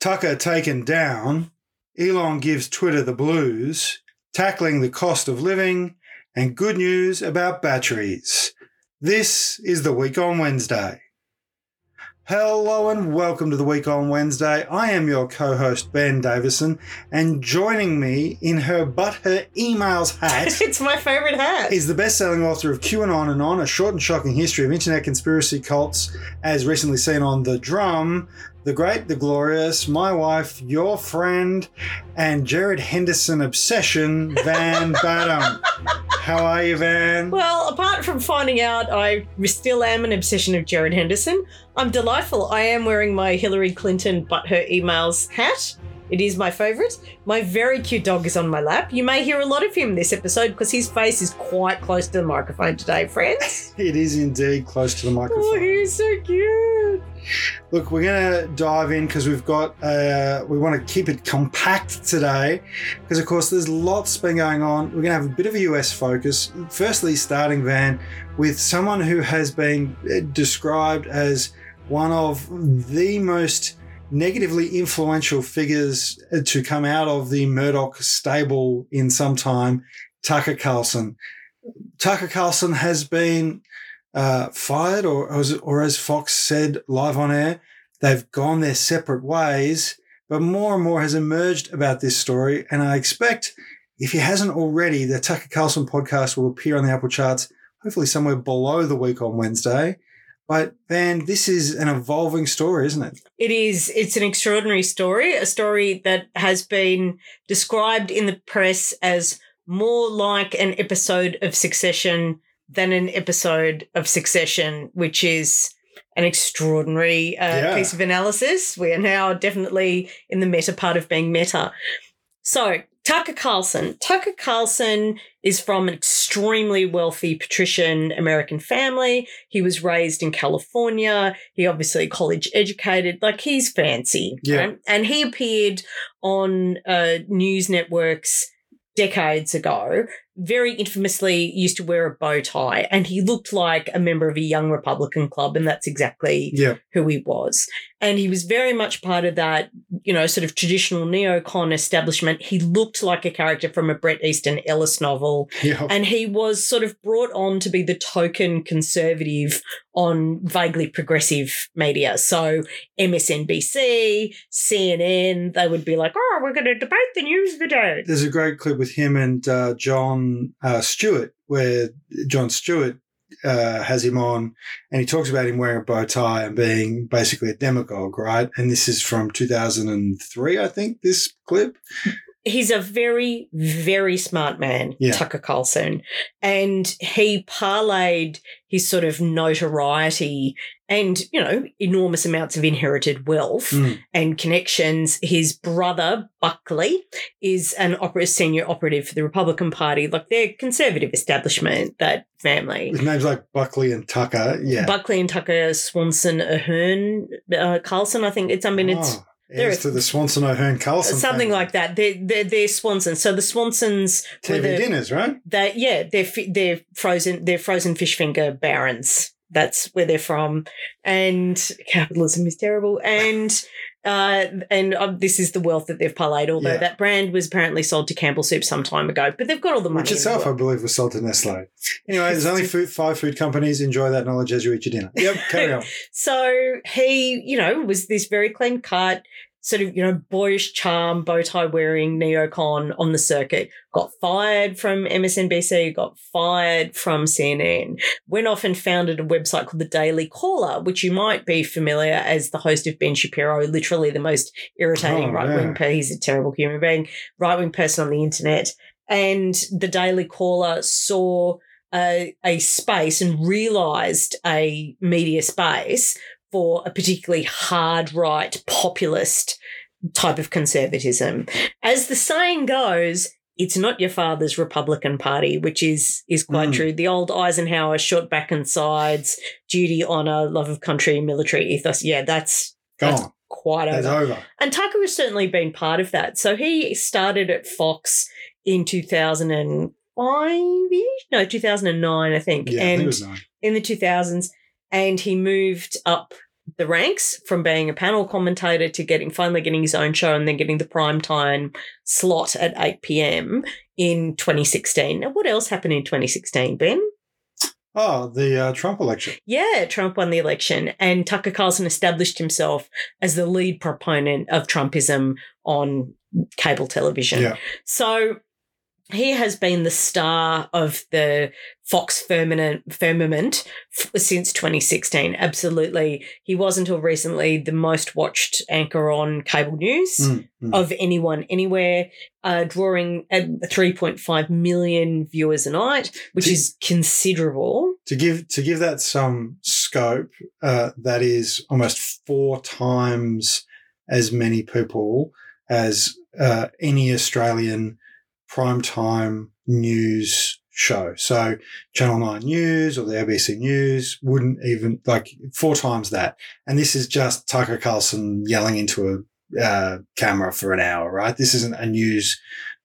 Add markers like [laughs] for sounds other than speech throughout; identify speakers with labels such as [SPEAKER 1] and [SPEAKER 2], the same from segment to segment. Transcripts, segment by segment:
[SPEAKER 1] Tucker taken down, Elon gives Twitter the blues, tackling the cost of living, and good news about batteries. This is the week on Wednesday. Hello and welcome to the week on Wednesday. I am your co-host Ben Davison, and joining me in her but her emails hat [laughs]
[SPEAKER 2] it's my favorite hat.
[SPEAKER 1] is the best-selling author of QAnon and On: A Short and Shocking History of Internet Conspiracy Cults, as recently seen on The Drum, the great, the glorious, my wife, your friend, and Gerard Henderson obsession, Van [laughs] Badham. How are you, Van?
[SPEAKER 2] well, apart from finding out I still am an obsession of Gerard Henderson, I'm delightful. I am wearing my Hillary Clinton but her emails hat. It is my favorite. My very cute dog is on my lap. You may hear a lot of him this episode because his face is quite close to the microphone today, friends. [laughs]
[SPEAKER 1] It is indeed close to the microphone.
[SPEAKER 2] oh, he's so cute.
[SPEAKER 1] Look, we're going to dive in because we've got, uh, we want to keep it compact today because, of course, there's lots been going on. We're going to have a bit of a US focus. Firstly, starting, Van, with someone who has been uh, described as one of the most negatively influential figures to come out of the Murdoch stable in some time, Tucker Carlson. Tucker Carlson has been uh, fired, or, or as Fox said live on air, they've gone their separate ways. But more and more has emerged about this story, and I expect, if he hasn't already, the Tucker Carlson podcast will appear on the Apple charts, hopefully somewhere below the week on Wednesday. But Van, this is an evolving story, isn't it?
[SPEAKER 2] It is. It's an extraordinary story, a story that has been described in the press as more like an episode of Succession than an episode of Succession, which is an extraordinary uh,
[SPEAKER 1] Yeah.
[SPEAKER 2] piece of analysis. We are now definitely in the meta part of being meta. So, Tucker Carlson. Tucker Carlson is from an extremely wealthy patrician American family. He was raised in California. He obviously college educated. Like he's fancy.
[SPEAKER 1] Yeah.
[SPEAKER 2] right? And he appeared on uh, news networks decades ago. Very infamously used to wear a bow tie, and he looked like a member of a young Republican club, and that's exactly
[SPEAKER 1] Yeah.
[SPEAKER 2] who he was. And he was very much part of that, you know, sort of traditional neocon establishment. He looked like a character from a Bret Easton Ellis novel.
[SPEAKER 1] Yeah.
[SPEAKER 2] And he was sort of brought on to be the token conservative on vaguely progressive media. So MSNBC, CNN, they would be like, oh, we're going to debate the news of the day.
[SPEAKER 1] There's a great clip with him and uh, John uh, Stewart, where John Stewart uh, has him on, and he talks about him wearing a bow tie and being basically a demagogue, right? And this is from 2003, I think. This clip.
[SPEAKER 2] He's a very, very smart man,
[SPEAKER 1] Yeah.
[SPEAKER 2] Tucker Carlson. And he parlayed his sort of notoriety and, you know, enormous amounts of inherited wealth
[SPEAKER 1] Mm.
[SPEAKER 2] and connections. His brother, Buckley, is an opera senior operative for the Republican Party, like their conservative establishment, that family.
[SPEAKER 1] With names like Buckley and Tucker. Yeah.
[SPEAKER 2] Buckley and Tucker Swanson Ahern uh, Carlson, I think it's, I mean, it's
[SPEAKER 1] Oh,
[SPEAKER 2] there
[SPEAKER 1] heirs to the Swanson O'Hearn Carlson.
[SPEAKER 2] something
[SPEAKER 1] family.
[SPEAKER 2] like that. They're, they're, they're Swansons. So the Swansons
[SPEAKER 1] TV
[SPEAKER 2] the,
[SPEAKER 1] dinners, right?
[SPEAKER 2] They yeah, they're they're frozen they're frozen fish finger barons. That's where they're from, and capitalism is terrible. And uh, and um, this is the wealth that they've parlayed. Although
[SPEAKER 1] Yeah.
[SPEAKER 2] that brand was apparently sold to Campbell Soup some time ago, but they've got all the money.
[SPEAKER 1] Which itself, I believe, was sold to Nestle. Anyway, there's only [laughs] food, five food companies. Enjoy that knowledge as you eat your dinner. Yep, carry on. [laughs]
[SPEAKER 2] So he, you know, was this very clean cut, sort of, you know, boyish charm, bow tie wearing neocon on the circuit. Got fired from MSNBC, got fired from CNN, went off and founded a website called the Daily Caller, which you might be familiar as the host of Ben Shapiro, literally the most irritating
[SPEAKER 1] Oh,
[SPEAKER 2] right wing
[SPEAKER 1] yeah.
[SPEAKER 2] He's a terrible human being, right wing person on the internet. And the Daily Caller saw a, a space and realized a media space for a particularly hard right populist type of conservatism. As the saying goes, it's not your father's Republican Party, which is is quite
[SPEAKER 1] Mm.
[SPEAKER 2] true. The old Eisenhower short back and sides, duty, honor, love of country, military ethos. Yeah, that's
[SPEAKER 1] Go
[SPEAKER 2] That's
[SPEAKER 1] on.
[SPEAKER 2] quite over.
[SPEAKER 1] over.
[SPEAKER 2] And Tucker has certainly been part of that. So he started at Fox in 2005 no 2009 i think
[SPEAKER 1] Yeah, I
[SPEAKER 2] and
[SPEAKER 1] think it was nine.
[SPEAKER 2] in the 2000s and he moved up the ranks from being a panel commentator to getting finally getting his own show and then getting the prime time slot at 8 p.m. in 2016. Now, what else happened in 2016, Ben?
[SPEAKER 1] Oh, the uh, Trump election.
[SPEAKER 2] Yeah, Trump won the election, and Tucker Carlson established himself as the lead proponent of Trumpism on cable television.
[SPEAKER 1] Yeah.
[SPEAKER 2] So he has been the star of the Fox firmament, firmament since 2016. Absolutely. He was until recently the most watched anchor on cable news
[SPEAKER 1] Mm, mm.
[SPEAKER 2] of anyone anywhere, uh, drawing uh, 3.5 million viewers a night, which
[SPEAKER 1] Did-
[SPEAKER 2] is considerable.
[SPEAKER 1] to give to give that some scope, uh, that is almost four times as many people as uh, any Australian primetime news show. So Channel Nine News or the ABC News wouldn't even like four times that. And this is just Tucker Carlson yelling into a uh, camera for an hour, right? This isn't a news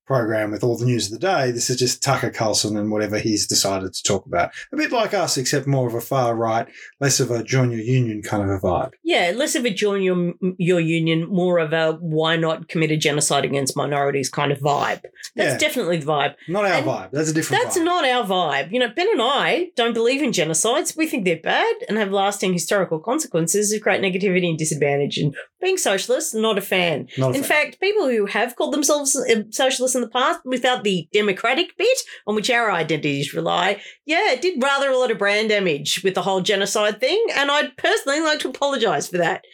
[SPEAKER 1] program with all the news of the day. This is just Tucker Carlson and whatever he's decided to talk about. A bit like us, except more of a far right, less of a join your union kind of a vibe.
[SPEAKER 2] Yeah, less of a join your your union, more of a why not commit a genocide against minorities kind of vibe. That's
[SPEAKER 1] Yeah.
[SPEAKER 2] definitely the vibe.
[SPEAKER 1] Not our
[SPEAKER 2] And
[SPEAKER 1] vibe. That's a different
[SPEAKER 2] That's
[SPEAKER 1] vibe.
[SPEAKER 2] not our vibe. You know, Ben and I don't believe in genocides. We think they're bad and have lasting historical consequences of great negativity and disadvantage. And being socialist, not a fan.
[SPEAKER 1] Not a
[SPEAKER 2] In
[SPEAKER 1] fan.
[SPEAKER 2] fact, people who have called themselves uh, socialists in the past without the democratic bit on which our identities rely, yeah, it did rather a lot of brand damage with the whole genocide thing. And I'd personally like to apologize for that.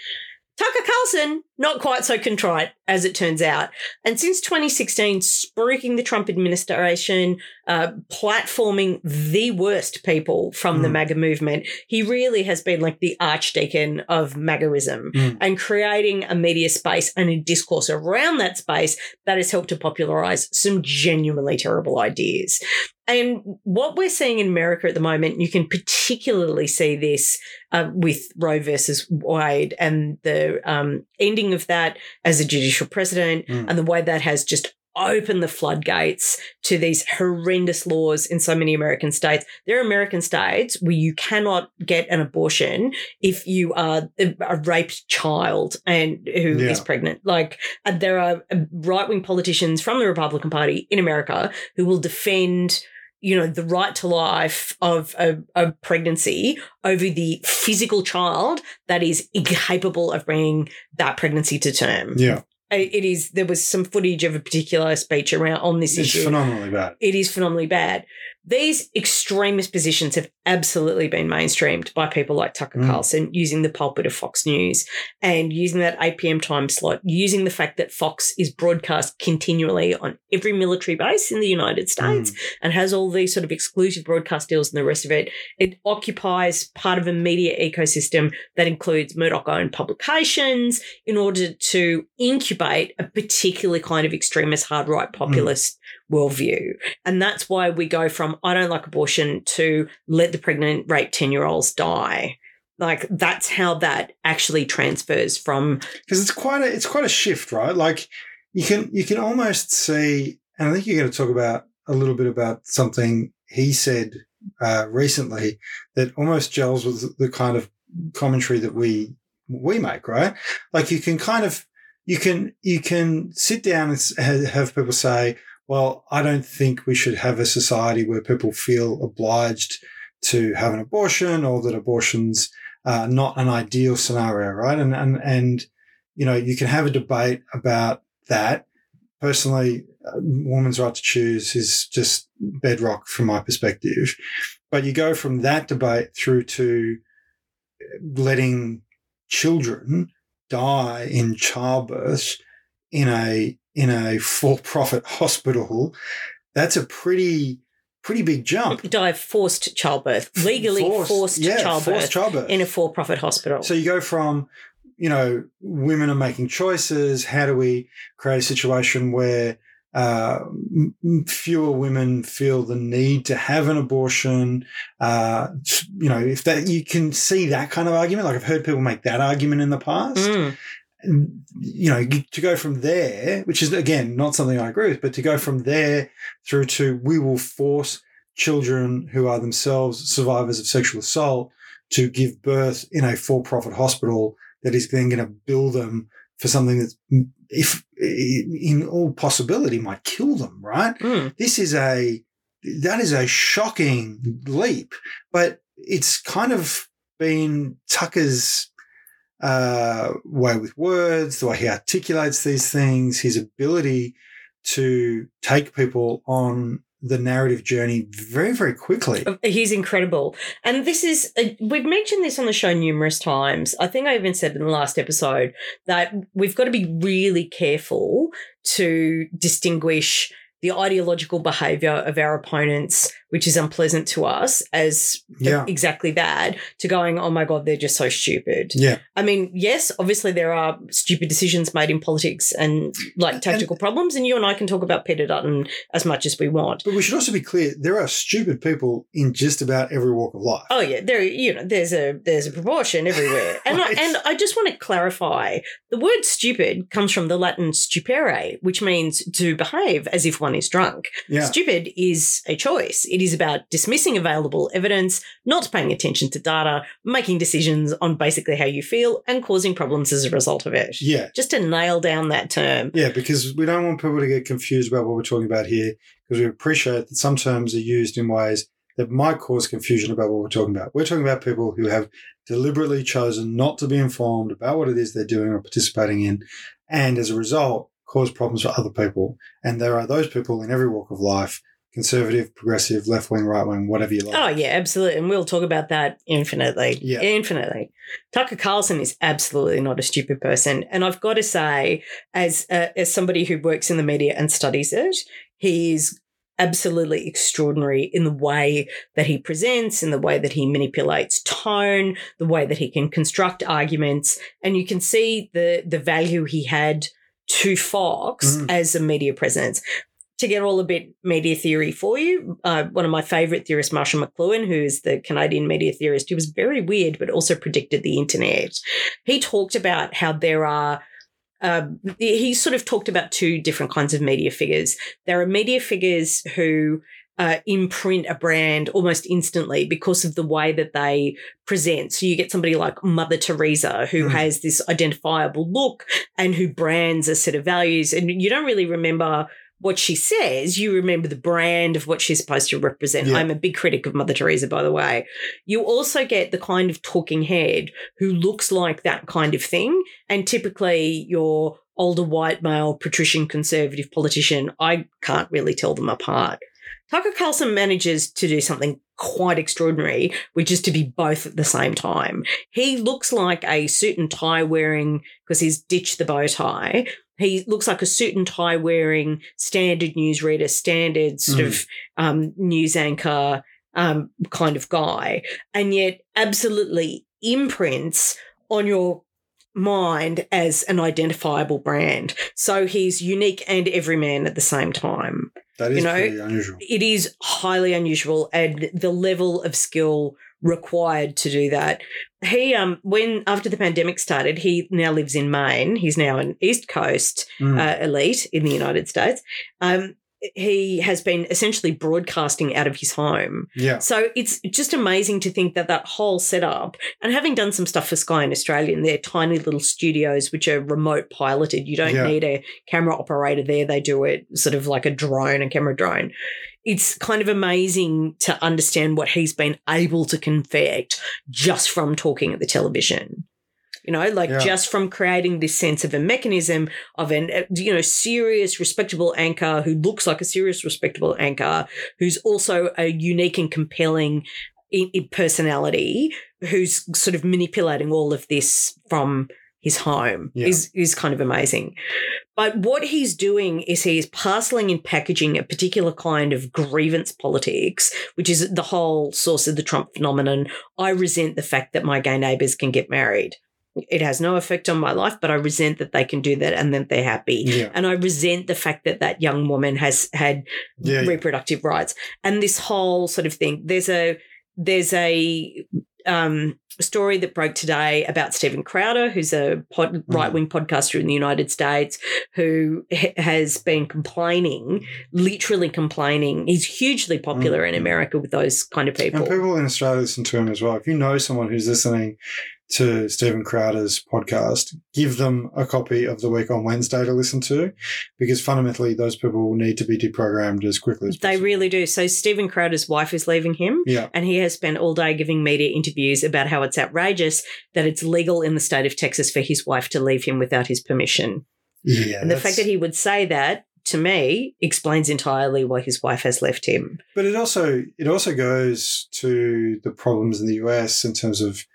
[SPEAKER 2] Tucker Carlson, not quite so contrite, as it turns out. And since 2016, spruiking the Trump administration, uh, platforming the worst people from the
[SPEAKER 1] Mm.
[SPEAKER 2] MAGA movement, he really has been like the archdeacon of MAGAism
[SPEAKER 1] Mm.
[SPEAKER 2] and creating a media space and a discourse around that space that has helped to popularize some genuinely terrible ideas. And what we're seeing in America at the moment, you can particularly see this uh, with Roe versus Wade and the um, ending of that as a judicial precedent
[SPEAKER 1] Mm.
[SPEAKER 2] and the way that has just opened the floodgates to these horrendous laws in so many American states. There are American states where you cannot get an abortion if you are a, raped child and who is
[SPEAKER 1] Yeah.
[SPEAKER 2] pregnant. Like uh, there are right wing politicians from the Republican Party in America who will defend you know the right to life of a, a pregnancy over the physical child that is incapable of bringing that pregnancy to term
[SPEAKER 1] Yeah.
[SPEAKER 2] it is there was some footage of a particular speech around on this
[SPEAKER 1] It's
[SPEAKER 2] issue
[SPEAKER 1] phenomenally bad.
[SPEAKER 2] it is phenomenally bad these extremist positions have absolutely been mainstreamed by people like Tucker
[SPEAKER 1] Mm.
[SPEAKER 2] Carlson using the pulpit of Fox News and using that 8 p.m. time slot, using the fact that Fox is broadcast continually on every military base in the United States
[SPEAKER 1] Mm.
[SPEAKER 2] and has all these sort of exclusive broadcast deals and the rest of it. It occupies part of a media ecosystem that includes Murdoch owned publications in order to incubate a particular kind of extremist hard right populist worldview. And that's why we go from I don't like abortion to let the pregnant rape 10 year olds die. Like that's how that actually transfers from
[SPEAKER 1] because it's quite a it's quite a shift, right? Like you can you can almost see, and I think you're going to talk about a little bit about something he said uh, recently that almost gels with the kind of commentary that we we make, right? Like you can kind of you can you can sit down and have people say, "Well, I don't think we should have a society where people feel obliged to have an abortion or that abortions uh, not an ideal scenario, right? And and and you know you can have a debate about that. Personally, uh, woman's right to choose is just bedrock from my perspective. But you go from that debate through to letting children die in childbirth in a in a for-profit [laughs] hospital. That's a pretty pretty big jump.
[SPEAKER 2] die of forced childbirth, legally forced,
[SPEAKER 1] yeah,
[SPEAKER 2] childbirth
[SPEAKER 1] forced childbirth
[SPEAKER 2] in a for profit hospital.
[SPEAKER 1] so you go from, you know, women are making choices. How do we create a situation where uh, fewer women feel the need to have an abortion? Uh, you know, if that you can see that kind of argument. Like I've heard people make that argument in the past.
[SPEAKER 2] Mm.
[SPEAKER 1] You know, to go from there, which is again not something I agree with, but to go from there through to we will force children who are themselves survivors of sexual assault to give birth in a for-profit hospital that is then going to bill them for something that's, if in all possibility, might kill them. Right?
[SPEAKER 2] Mm.
[SPEAKER 1] This is a that is a shocking leap, but it's kind of been Tucker's uh, way with words, the way he articulates these things, his ability to take people on the narrative journey very, very quickly.
[SPEAKER 2] He's incredible. And this is, uh, we've mentioned this on the show numerous times. I think I even said in the last episode that we've got to be really careful to distinguish the ideological behavior of our opponents, which is unpleasant to us, as
[SPEAKER 1] Yeah.
[SPEAKER 2] exactly that, to going, oh my God, they're just so stupid.
[SPEAKER 1] Yeah.
[SPEAKER 2] I mean, yes, obviously there are stupid decisions made in politics and like tactical problems, and you and I can talk about Peter Dutton as much as we want.
[SPEAKER 1] But we should also be clear there are stupid people in just about every walk of life.
[SPEAKER 2] Oh yeah, there you know there's a there's a proportion everywhere, [laughs] and
[SPEAKER 1] Right.
[SPEAKER 2] I, and I just want to clarify the word stupid comes from the Latin stupere, which means to behave as if one is drunk.
[SPEAKER 1] Yeah.
[SPEAKER 2] Stupid is a choice. It is about dismissing available evidence, not paying attention to data, making decisions on basically how you feel, and causing problems as a result of it.
[SPEAKER 1] Yeah.
[SPEAKER 2] Just to nail down that term.
[SPEAKER 1] Yeah, because we don't want people to get confused about what we're talking about here, because we appreciate that some terms are used in ways that might cause confusion about what we're talking about. We're talking about people who have deliberately chosen not to be informed about what it is they're doing or participating in, and as a result, cause problems for other people. And there are those people in every walk of life conservative, progressive, left wing, right wing, whatever you like.
[SPEAKER 2] Oh yeah, absolutely, and we'll talk about that infinitely.
[SPEAKER 1] Yeah.
[SPEAKER 2] infinitely. Tucker Carlson is absolutely not a stupid person, and I've got to say, as uh, as somebody who works in the media and studies it, he is absolutely extraordinary in the way that he presents, in the way that he manipulates tone, the way that he can construct arguments, and you can see the the value he had to Fox
[SPEAKER 1] Mhm.
[SPEAKER 2] as a media presence to get all a bit media theory for you, uh, one of my favorite theorists, Marshall McLuhan, who is the Canadian media theorist, who was very weird but also predicted the internet. He talked about how there are. Um, he sort of talked about two different kinds of media figures. There are media figures who uh, imprint a brand almost instantly because of the way that they present. So you get somebody like Mother Teresa who
[SPEAKER 1] Mhm.
[SPEAKER 2] has this identifiable look and who brands a set of values, and you don't really remember what she says, you remember the brand of what she's supposed to represent.
[SPEAKER 1] Yeah.
[SPEAKER 2] I'm a big critic of Mother Teresa, by the way. You also get the kind of talking head who looks like that kind of thing. And typically, your older white male, patrician conservative politician, I can't really tell them apart. Tucker Carlson manages to do something quite extraordinary, which is to be both at the same time. He looks like a suit and tie wearing, because he's ditched the bow tie. He looks like a suit and tie wearing standard newsreader, standard sort
[SPEAKER 1] Mm.
[SPEAKER 2] of um, news anchor um, kind of guy, and yet absolutely imprints on your mind as an identifiable brand. So he's unique and everyman at the same time
[SPEAKER 1] that is
[SPEAKER 2] you know,
[SPEAKER 1] pretty unusual.
[SPEAKER 2] it is highly unusual and the level of skill required to do that. He um when after the pandemic started, he now lives in Maine. He's now an East Coast
[SPEAKER 1] Mm.
[SPEAKER 2] uh, elite in the United States. Um he has been essentially broadcasting out of his home.
[SPEAKER 1] yeah.
[SPEAKER 2] So it's just amazing to think that that whole setup, and having done some stuff for Sky in Australia, and their tiny little studios, which are remote piloted, you don't
[SPEAKER 1] Yeah.
[SPEAKER 2] need a camera operator there. They do it sort of like a drone, a camera drone. It's kind of amazing to understand what he's been able to confect just from talking at the television. You know, like
[SPEAKER 1] Yeah.
[SPEAKER 2] just from creating this sense of a mechanism of an, uh, you know, serious, respectable anchor who looks like a serious, respectable anchor, who's also a unique and compelling in, in personality, who's sort of manipulating all of this from his home
[SPEAKER 1] Yeah.
[SPEAKER 2] is is kind of amazing. But what he's doing is he's parceling and packaging a particular kind of grievance politics, which is the whole source of the Trump phenomenon. I resent the fact that my gay neighbors can get married. It has no effect on my life, but I resent that they can do that and that they're happy.
[SPEAKER 1] Yeah.
[SPEAKER 2] And I resent the fact that that young woman has had
[SPEAKER 1] Yeah. yeah.
[SPEAKER 2] reproductive rights and this whole sort of thing there's a there's a um, story that broke today about Steven Crowder, who's a pod, right wing podcaster in the United States, who ha- has been complaining, literally complaining. He's hugely popular in
[SPEAKER 1] Mm.
[SPEAKER 2] America with those kind of people.
[SPEAKER 1] And people in Australia listen to him as well. If you know someone who's listening to Steven Crowder's podcast, give them a copy of the week on Wednesday to listen to, because fundamentally those people need to be deprogrammed as quickly as possible.
[SPEAKER 2] They really do. So Steven Crowder's wife is leaving him.
[SPEAKER 1] Yeah.
[SPEAKER 2] And he has spent all day giving media interviews about how it's outrageous that it's legal in the state of Texas for his wife to leave him without his permission.
[SPEAKER 1] Yeah.
[SPEAKER 2] and the fact that he would say that to me explains entirely why his wife has left him.
[SPEAKER 1] But it also it also goes to the problems in the US in terms of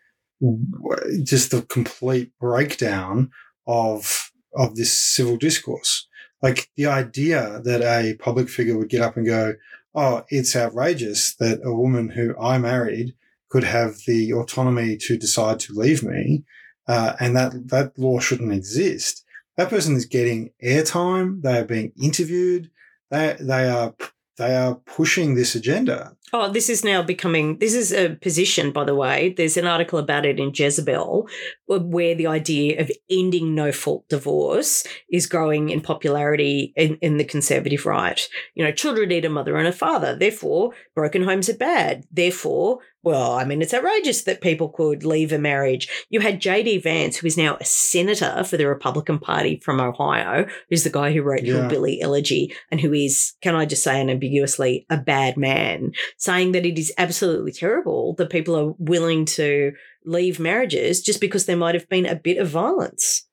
[SPEAKER 1] just the complete breakdown of of this civil discourse. Like the idea that a public figure would get up and go, "Oh, it's outrageous that a woman who I married could have the autonomy to decide to leave me, uh, and that that law shouldn't exist." That person is getting airtime. They are being interviewed. They they are they are pushing this agenda.
[SPEAKER 2] Oh, this is now becoming, this is a position, by the way. There's an article about it in Jezebel where the idea of ending no fault divorce is growing in popularity in, in the conservative right. You know, children need a mother and a father. Therefore, broken homes are bad. Therefore, well, I mean, it's outrageous that people could leave a marriage. You had J.D. Vance, who is now a senator for the Republican Party from Ohio, who's the guy who wrote
[SPEAKER 1] Yeah.
[SPEAKER 2] Hillbilly Elegy and who is, can I just say unambiguously, a bad man, saying that it is absolutely terrible that people are willing to leave marriages just because there might have been a bit of violence.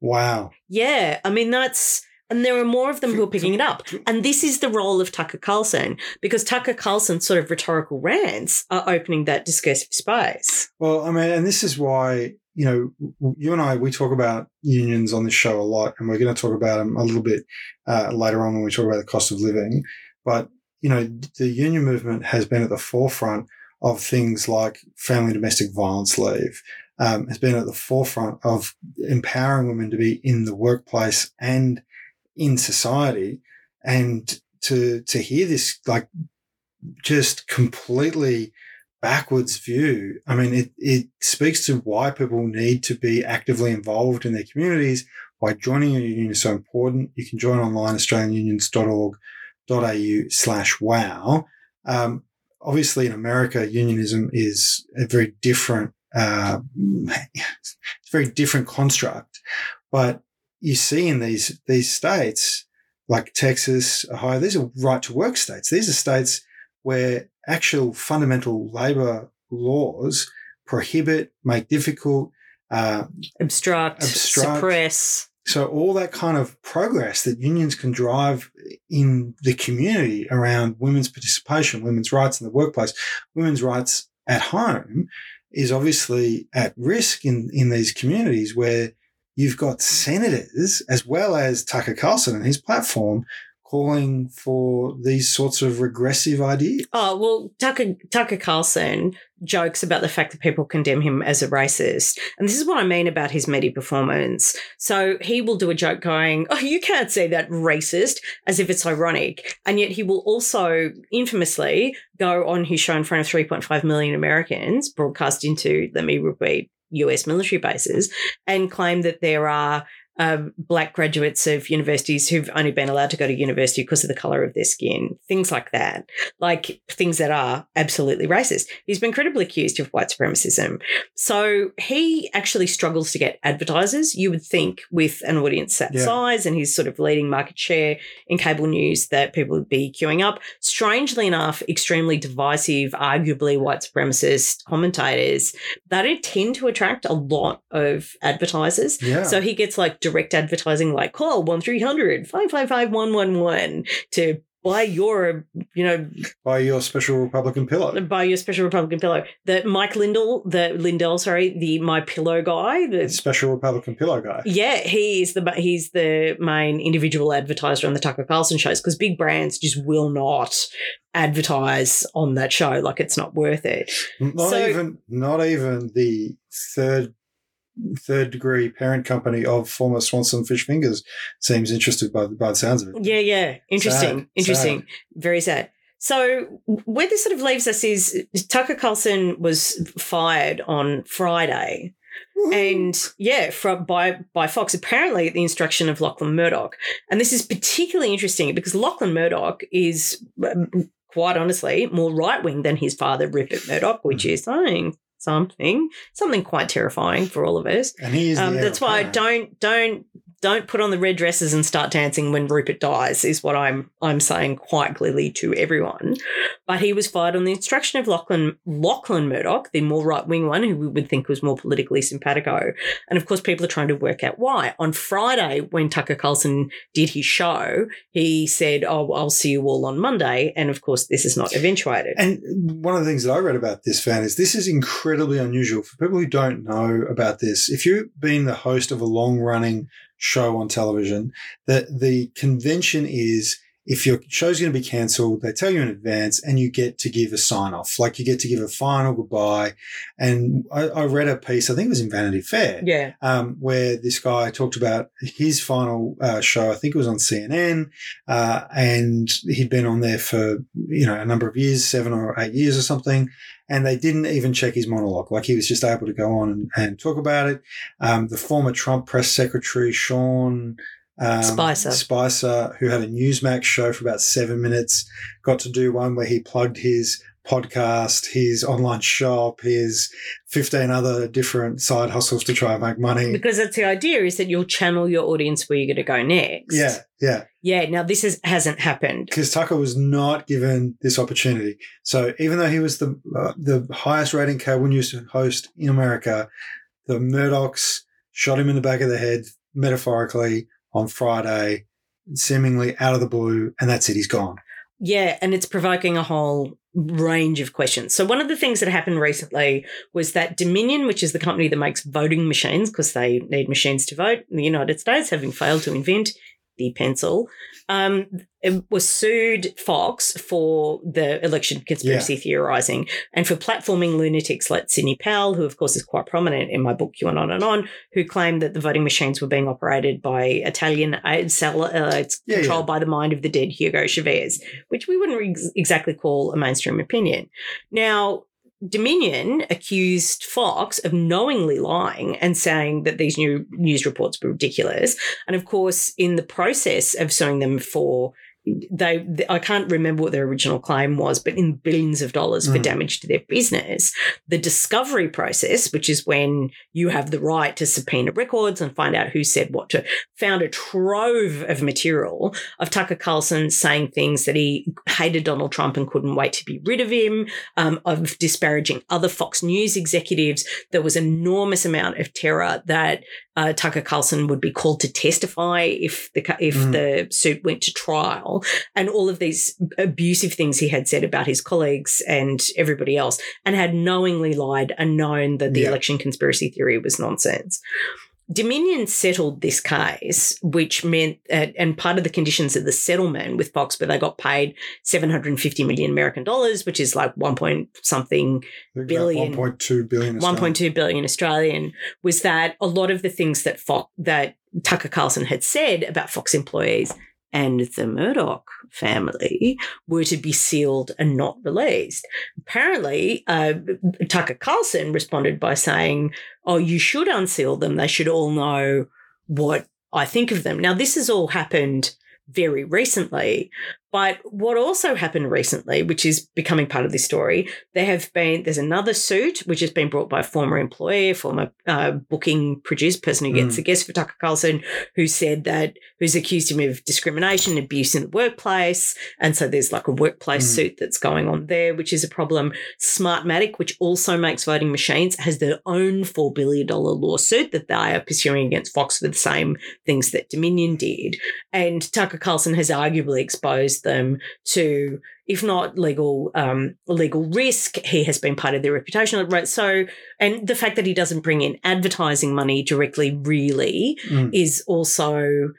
[SPEAKER 1] Wow.
[SPEAKER 2] Yeah, I mean, that's. And there are more of them who are picking it up. And this is the role of Tucker Carlson because Tucker Carlson's sort of rhetorical rants are opening that discursive space.
[SPEAKER 1] Well, I mean, and this is why you know you and I we talk about unions on this show a lot, and we're going to talk about them a little bit uh, later on when we talk about the cost of living. But you know, the union movement has been at the forefront of things like family domestic violence leave. Um, has been at the forefront of empowering women to be in the workplace and in society, and to to hear this like just completely backwards view. I mean, it, it speaks to why people need to be actively involved in their communities. Why joining a union is so important. You can join online, australianunions.org.au slash wow. Um, obviously in America, unionism is a very different, uh, [laughs] it's a very different construct, but you see in these, these states like Texas, Ohio, these are right to work states. These are states where actual fundamental labor laws prohibit, make difficult. Uh,
[SPEAKER 2] Obstruct,
[SPEAKER 1] Obstruct.
[SPEAKER 2] suppress.
[SPEAKER 1] so all that kind of progress that unions can drive in the community around women's participation, women's rights in the workplace, women's rights at home is obviously at risk in, in these communities where you've got senators as well as Tucker Carlson and his platform calling for these sorts of regressive ideas.
[SPEAKER 2] Oh, well, Tucker, Tucker Carlson jokes about the fact that people condemn him as a racist. And this is what I mean about his media performance. So he will do a joke going, Oh, you can't say that racist, as if it's ironic. And yet he will also infamously go on his show in front of 3.5 million Americans, broadcast into, let me repeat, US military bases, and claim that there are um, black graduates of universities who've only been allowed to go to university because of the color of their skin, things like that, like things that are absolutely racist. He's been credibly accused of white supremacism. So he actually struggles to get advertisers. You would think with an audience that
[SPEAKER 1] Yeah.
[SPEAKER 2] size and his sort of leading market share in cable news that people would be queuing up. Strangely enough, extremely divisive, arguably white supremacist commentators that tend to attract a lot of advertisers.
[SPEAKER 1] Yeah.
[SPEAKER 2] So he gets like direct advertising, like call 1 300 555 111 to buy your, you know,
[SPEAKER 1] buy your special Republican pillow.
[SPEAKER 2] buy your special Republican pillow. The Mike Lindell, the Lindell, sorry, the My Pillow guy. The,
[SPEAKER 1] Special Republican pillow guy.
[SPEAKER 2] yeah, he is the he's the main individual advertiser on the Tucker Carlson shows because big brands just will not advertise on that show. Like it's not worth it.
[SPEAKER 1] Not
[SPEAKER 2] So-
[SPEAKER 1] even not even the third third degree parent company of former Swanson Fish Fingers seems interested by the by the sounds of it.
[SPEAKER 2] Yeah, yeah. Interesting.
[SPEAKER 1] Sad,
[SPEAKER 2] Interesting. Very sad. So where this sort of leaves us is Tucker Carlson was fired on Friday. And yeah, from by by Fox, apparently at the instruction of Lachlan Murdoch. And this is particularly interesting because Lachlan Murdoch is um, quite honestly more right wing than his father, Rupert Murdoch, which is saying something, something quite terrifying for all of us.
[SPEAKER 1] And he is.
[SPEAKER 2] Um, that's why
[SPEAKER 1] I
[SPEAKER 2] don't don't don't put on the red dresses and start dancing when Rupert dies is what I'm I'm saying quite clearly to everyone. But he was fired on the instruction of Lachlan Lachlan Murdoch, the more right wing one, who we would think was more politically simpatico. And of course, people are trying to work out why. On Friday, when Tucker Carlson did his show, he said, "Oh, I'll see you all on Monday." And of course, this is not eventuated.
[SPEAKER 1] And one of the things that I read about this Van is this is incredibly unusual for people who don't know about this. If you've been the host of a long running show on television, that the convention is if your show's going to be cancelled, they tell you in advance and you get to give a sign off. Like you get to give a final goodbye. And I, I read a piece, I think it was in Vanity Fair
[SPEAKER 2] yeah,
[SPEAKER 1] um, where this guy talked about his final uh, show. I think it was on CNN, uh, and he'd been on there for you know a number of years, seven or eight years or something. And they didn't even check his monologue; like he was just able to go on and, and talk about it. Um, the former Trump press secretary Sean. Um,
[SPEAKER 2] Spicer.
[SPEAKER 1] Spicer, who had a Newsmax show for about seven minutes, got to do one where he plugged his podcast, his online shop, his 15 other different side hustles to try and make money.
[SPEAKER 2] because that's the idea is that you'll channel your audience where you're going to go next.
[SPEAKER 1] Yeah, yeah.
[SPEAKER 2] Yeah, now this is, hasn't happened.
[SPEAKER 1] Because Tucker was not given this opportunity. So even though he was the uh, the highest rating cable news host in America, the Murdochs shot him in the back of the head, metaphorically, on Friday, seemingly out of the blue, and that's it. He's gone.
[SPEAKER 2] Yeah, and it's provoking a whole range of questions. So one of the things that happened recently was that Dominion, which is the company that makes voting machines because they need machines to vote in the United States, having failed to invent the pencil, um, it was sued Fox for the election conspiracy theorizing and for platforming lunatics like Sidney Powell, who of course is quite prominent in my book QAnon on and on, who claimed that the voting machines were being operated by Italian aid seller, uh, it's
[SPEAKER 1] Yeah,
[SPEAKER 2] controlled
[SPEAKER 1] yeah.
[SPEAKER 2] by the mind of the dead Hugo Chavez, which we wouldn't ex- exactly call a mainstream opinion. Now, Dominion accused Fox of knowingly lying and saying that these new news reports were ridiculous. And of course, in the process of suing them for they I can't remember what their original claim was, but in billions of dollars for
[SPEAKER 1] Mm.
[SPEAKER 2] damage to their business. The discovery process, which is when you have the right to subpoena records and find out who said what to, found a trove of material of Tucker Carlson saying things that he hated Donald Trump and couldn't wait to be rid of him, um, of disparaging other Fox News executives. There was enormous amount of terror that uh, Tucker Carlson would be called to testify if the if
[SPEAKER 1] Mm.
[SPEAKER 2] the suit went to trial, and all of these abusive things he had said about his colleagues and everybody else, and had knowingly lied and known that the
[SPEAKER 1] Yeah.
[SPEAKER 2] election conspiracy theory was nonsense. Dominion settled this case, which meant, uh, and part of the conditions of the settlement with Fox, but they got paid 750 million American dollars, which is like one point something Billion.
[SPEAKER 1] 1.2 billion.
[SPEAKER 2] one point two billion Australian was that a lot of the things that Fox that Tucker Carlson had said about Fox employees and the Murdoch family were to be sealed and not released. Apparently, uh, Tucker Carlson responded by saying, "Oh, you should unseal them. They should all know what I think of them." Now, this has all happened very recently. But what also happened recently, which is becoming part of this story, there have been there's another suit which has been brought by a former employee, former uh, booking producer, person who gets
[SPEAKER 1] Mm.
[SPEAKER 2] the guest for Tucker Carlson, who said that who's accused him of discrimination, abuse in the workplace, and so there's like a workplace
[SPEAKER 1] Mm.
[SPEAKER 2] suit that's going on there, which is a problem. Smartmatic, which also makes voting machines, has their own four billion dollar lawsuit that they are pursuing against Fox for the same things that Dominion did, and Tucker Carlson has arguably exposed them to if not legal um, legal risk, he has been part of their reputation. right. So, and the fact that he doesn't bring in advertising money directly really
[SPEAKER 1] Mm.
[SPEAKER 2] is also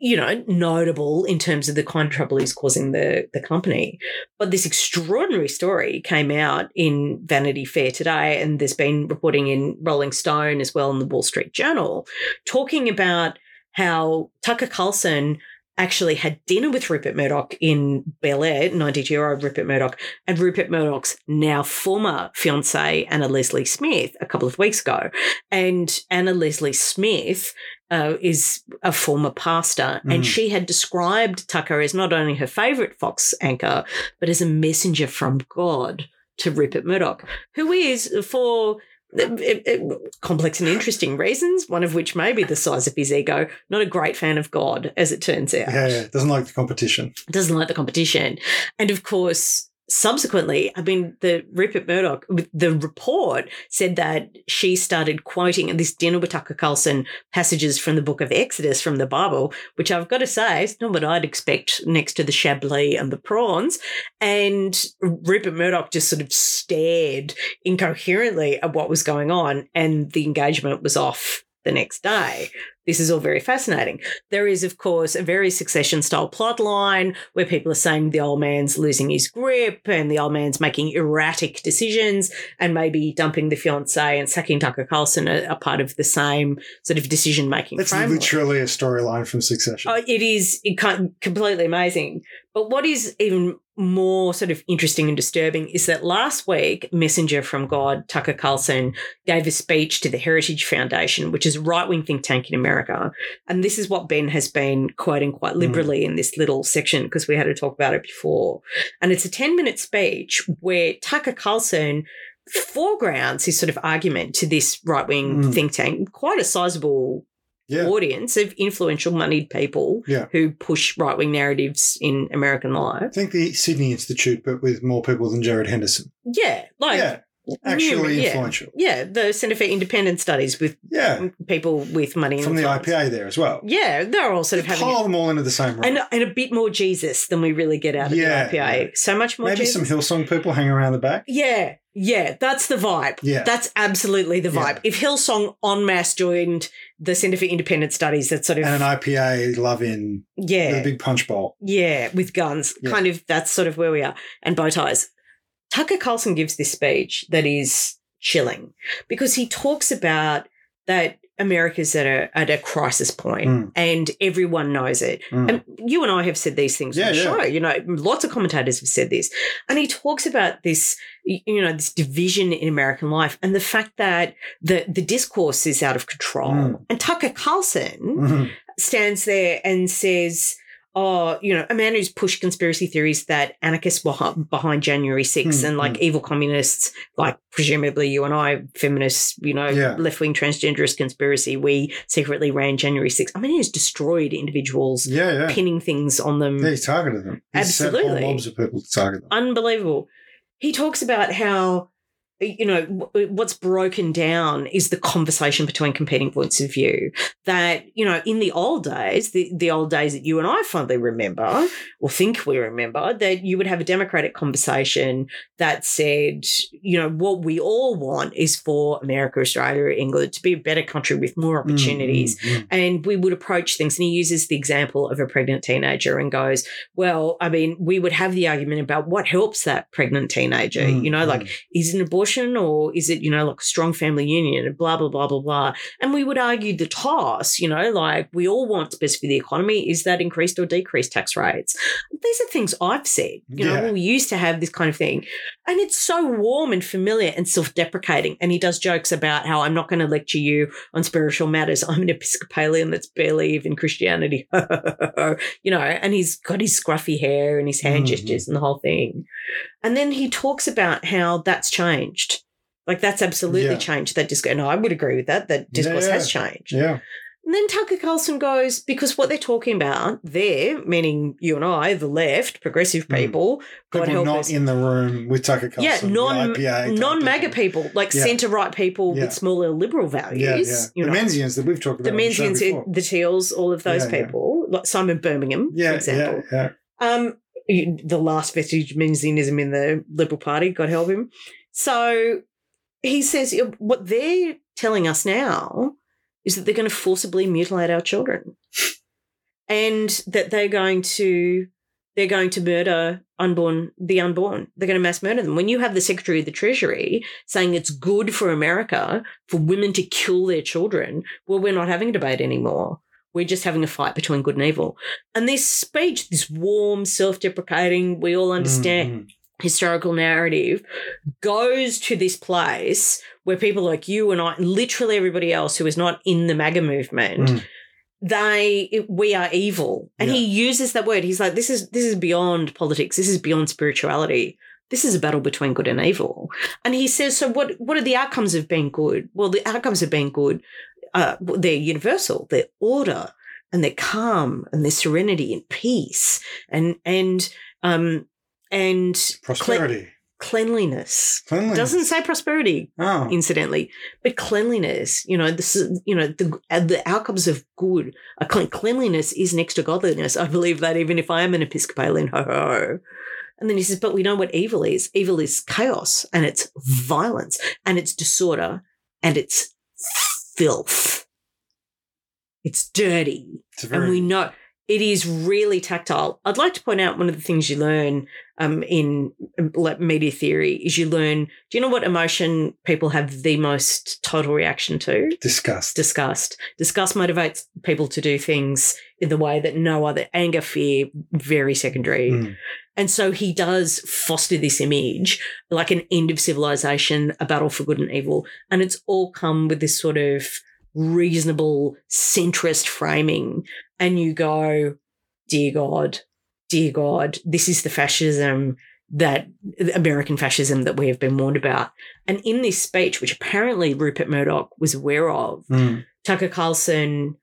[SPEAKER 2] you know notable in terms of the kind of trouble he's causing the the company. But this extraordinary story came out in Vanity Fair today, and there's been reporting in Rolling Stone as well in the Wall Street Journal, talking about how Tucker Carlson actually had dinner with Rupert Murdoch in Bel Air, 92 year old Rupert Murdoch, and Rupert Murdoch's now former fiancee, Anna Lesley Smith, a couple of weeks ago. And Anna Lesley Smith uh, is a former pastor, and
[SPEAKER 1] Mhm.
[SPEAKER 2] she had described Tucker as not only her favourite Fox anchor, but as a messenger from God to Rupert Murdoch, who is for uh, uh, complex and interesting reasons, one of which may be the size of his ego, not a great fan of God, as it turns out.
[SPEAKER 1] Yeah, yeah. Doesn't like the competition.
[SPEAKER 2] Doesn't like the competition. And of course, subsequently, I mean, the Rupert Murdoch, the report said that she started quoting this dinner with Tucker Carlson passages from the book of Exodus from the Bible, which I've got to say is not what I'd expect next to the Chablis and the prawns. And Rupert Murdoch just sort of stared incoherently at what was going on, and the engagement was off the next day. This is all very fascinating. There is, of course, a very succession style plot line where people are saying the old man's losing his grip and the old man's making erratic decisions and maybe dumping the fiance and sacking Tucker Carlson are, are part of the same sort of decision making
[SPEAKER 1] That's
[SPEAKER 2] framework.
[SPEAKER 1] literally a storyline from Succession.
[SPEAKER 2] Oh, it is it completely amazing. But what is even more sort of interesting and disturbing is that last week, Messenger from God, Tucker Carlson, gave a speech to the Heritage Foundation, which is a right wing think tank in America. And this is what Ben has been quoting quite liberally in this little section because we had to talk about it before. And it's a 10 minute speech where Tucker Carlson foregrounds his sort of argument to this right wing
[SPEAKER 1] Mm.
[SPEAKER 2] think tank, quite a sizable
[SPEAKER 1] yeah.
[SPEAKER 2] audience of influential moneyed people
[SPEAKER 1] Yeah.
[SPEAKER 2] who push right wing narratives in American life.
[SPEAKER 1] I think the Sydney Institute, but with more people than Gerard Henderson.
[SPEAKER 2] Yeah, like
[SPEAKER 1] yeah. Actually
[SPEAKER 2] yeah.
[SPEAKER 1] influential.
[SPEAKER 2] Yeah, the Centre for Independent Studies with
[SPEAKER 1] Yeah.
[SPEAKER 2] people with money
[SPEAKER 1] From the. IPA there as well.
[SPEAKER 2] Yeah, they're all sort of having
[SPEAKER 1] Pile them all into the same room.
[SPEAKER 2] and, and a bit more Jesus than we really get out of
[SPEAKER 1] Yeah,
[SPEAKER 2] the IPA.
[SPEAKER 1] yeah.
[SPEAKER 2] So much more
[SPEAKER 1] Maybe
[SPEAKER 2] Jesus.
[SPEAKER 1] some Hillsong people hang around the back.
[SPEAKER 2] Yeah, yeah, that's the vibe.
[SPEAKER 1] Yeah.
[SPEAKER 2] That's absolutely the vibe. If Hillsong en masse joined the Centre for Independent Studies, that's sort of
[SPEAKER 1] And an IPA love in
[SPEAKER 2] yeah,
[SPEAKER 1] a big punch bowl.
[SPEAKER 2] Yeah, with guns. Kind of that's sort of where we are. And bow ties. Tucker Carlson gives this speech that is chilling because he talks about that America's at a at a crisis point
[SPEAKER 1] Mm.
[SPEAKER 2] and everyone knows it.
[SPEAKER 1] Mm.
[SPEAKER 2] And you and I have said these things
[SPEAKER 1] Yeah,
[SPEAKER 2] on the
[SPEAKER 1] yeah.
[SPEAKER 2] show. You know, lots of commentators have said this. And he talks about this, you know, this division in American life and the fact that the the discourse is out of control.
[SPEAKER 1] Mm.
[SPEAKER 2] And Tucker Carlson
[SPEAKER 1] Mhm.
[SPEAKER 2] stands there and says, Oh, you know, a man who's pushed conspiracy theories that anarchists were behind January 6th
[SPEAKER 1] Hmm,
[SPEAKER 2] and like evil communists, like presumably you and I, feminists, you know,
[SPEAKER 1] Yeah.
[SPEAKER 2] left wing transgenderist conspiracy, we secretly ran January 6th. I mean, he's destroyed individuals,
[SPEAKER 1] Yeah, yeah.
[SPEAKER 2] pinning things on them.
[SPEAKER 1] Yeah, he targeted them. He set
[SPEAKER 2] Absolutely.
[SPEAKER 1] whole mobs of people to target them.
[SPEAKER 2] Unbelievable. He talks about how you know what's broken down is the conversation between competing points of view that you know in the old days the, the old days that you and i fondly remember or think we remember that you would have a democratic conversation that said you know what we all want is for america australia england to be a better country with more opportunities
[SPEAKER 1] Mm, mm, mm.
[SPEAKER 2] and we would approach things. And he uses the example of a pregnant teenager and goes, Well, I mean, we would have the argument about what helps that pregnant teenager.
[SPEAKER 1] Mm,
[SPEAKER 2] you know, like,
[SPEAKER 1] mm.
[SPEAKER 2] is an abortion or is it, you know, like a strong family union and blah, blah, blah, blah, blah. And we would argue the toss, you know, like we all want to best for the economy. Is that increased or decreased tax rates? These are things I've said. You know,
[SPEAKER 1] Yeah.
[SPEAKER 2] we used to have this kind of thing. And it's so warm and familiar and self deprecating. And he does jokes about how I'm not going to lecture you on spiritual matters. I'm an Episcopalian that's barely even Christianity. [laughs] you know, and he's got his scruffy hair and his hand
[SPEAKER 1] Mhm.
[SPEAKER 2] gestures and the whole thing. And then he talks about how that's changed. Like that's absolutely
[SPEAKER 1] Yeah.
[SPEAKER 2] changed that discourse. And I would agree with that, that discourse
[SPEAKER 1] Yeah.
[SPEAKER 2] has changed.
[SPEAKER 1] Yeah.
[SPEAKER 2] And then Tucker Carlson goes, because what they're talking about there, meaning you and I, the left, progressive
[SPEAKER 1] Mm.
[SPEAKER 2] people, God
[SPEAKER 1] People
[SPEAKER 2] help
[SPEAKER 1] not
[SPEAKER 2] us.
[SPEAKER 1] in the room with Tucker Carlson.
[SPEAKER 2] Yeah, non,
[SPEAKER 1] IPA,
[SPEAKER 2] non-MAGA
[SPEAKER 1] people.
[SPEAKER 2] like
[SPEAKER 1] Yeah.
[SPEAKER 2] centre right people
[SPEAKER 1] Yeah.
[SPEAKER 2] with smaller liberal values.
[SPEAKER 1] Yeah.
[SPEAKER 2] You
[SPEAKER 1] the
[SPEAKER 2] know,
[SPEAKER 1] Menzians that we've talked about. The
[SPEAKER 2] Menzians,
[SPEAKER 1] before.
[SPEAKER 2] the Teals, all of those people, like Simon Birmingham, for example.
[SPEAKER 1] yeah, yeah.
[SPEAKER 2] Um, the last vestige of Menzianism in the Liberal Party, God help him. So he says what they're telling us now is that they're going to forcibly mutilate our children, and that they're going to they're going to murder unborn the unborn. They're going to mass murder them. When you have the Secretary of the Treasury saying it's good for America for women to kill their children, well, we're not having a debate anymore. We're just having a fight between good and evil. And this speech, this warm, self deprecating, we all understand
[SPEAKER 1] Mm, mm.
[SPEAKER 2] historical narrative, goes to this place where people like you and I, and literally everybody else who is not in the MAGA movement,
[SPEAKER 1] Mm.
[SPEAKER 2] they we are evil. And he uses that word. He's like this is this is beyond politics. This is beyond spirituality. This is a battle between good and evil. And he says so what what are the outcomes of being good? Well the outcomes of being good uh, they're universal they're order and they're calm and they're serenity and peace and and um and
[SPEAKER 1] Prosperity.
[SPEAKER 2] cleanliness
[SPEAKER 1] Cleanliness.
[SPEAKER 2] doesn't say prosperity
[SPEAKER 1] Oh.
[SPEAKER 2] incidentally. But cleanliness, you know, this is, you know, the uh, the outcomes of good. A clean, cleanliness is next to godliness. I believe that even if I am an Episcopalian, ho. ho. And then he says, but we know what evil is. Evil is chaos and it's violence and it's disorder and it's filth. It's dirty.
[SPEAKER 1] It's very,
[SPEAKER 2] And we know it is really tactile. I'd like to point out one of the things you learn um, in um, media theory is you learn. Do you know what emotion people have the most total reaction to?
[SPEAKER 1] disgust.
[SPEAKER 2] Disgust. Disgust motivates people to do things in the way that no other anger, fear, very secondary.
[SPEAKER 1] Mm.
[SPEAKER 2] And so he does foster this image, like an end of civilization, a battle for good and evil. And it's all come with this sort of reasonable centrist framing. And you go, dear God, dear God, this is the fascism that American fascism that we have been warned about. And in this speech, which apparently Rupert Murdoch was aware of,
[SPEAKER 1] Mm.
[SPEAKER 2] Tucker Carlson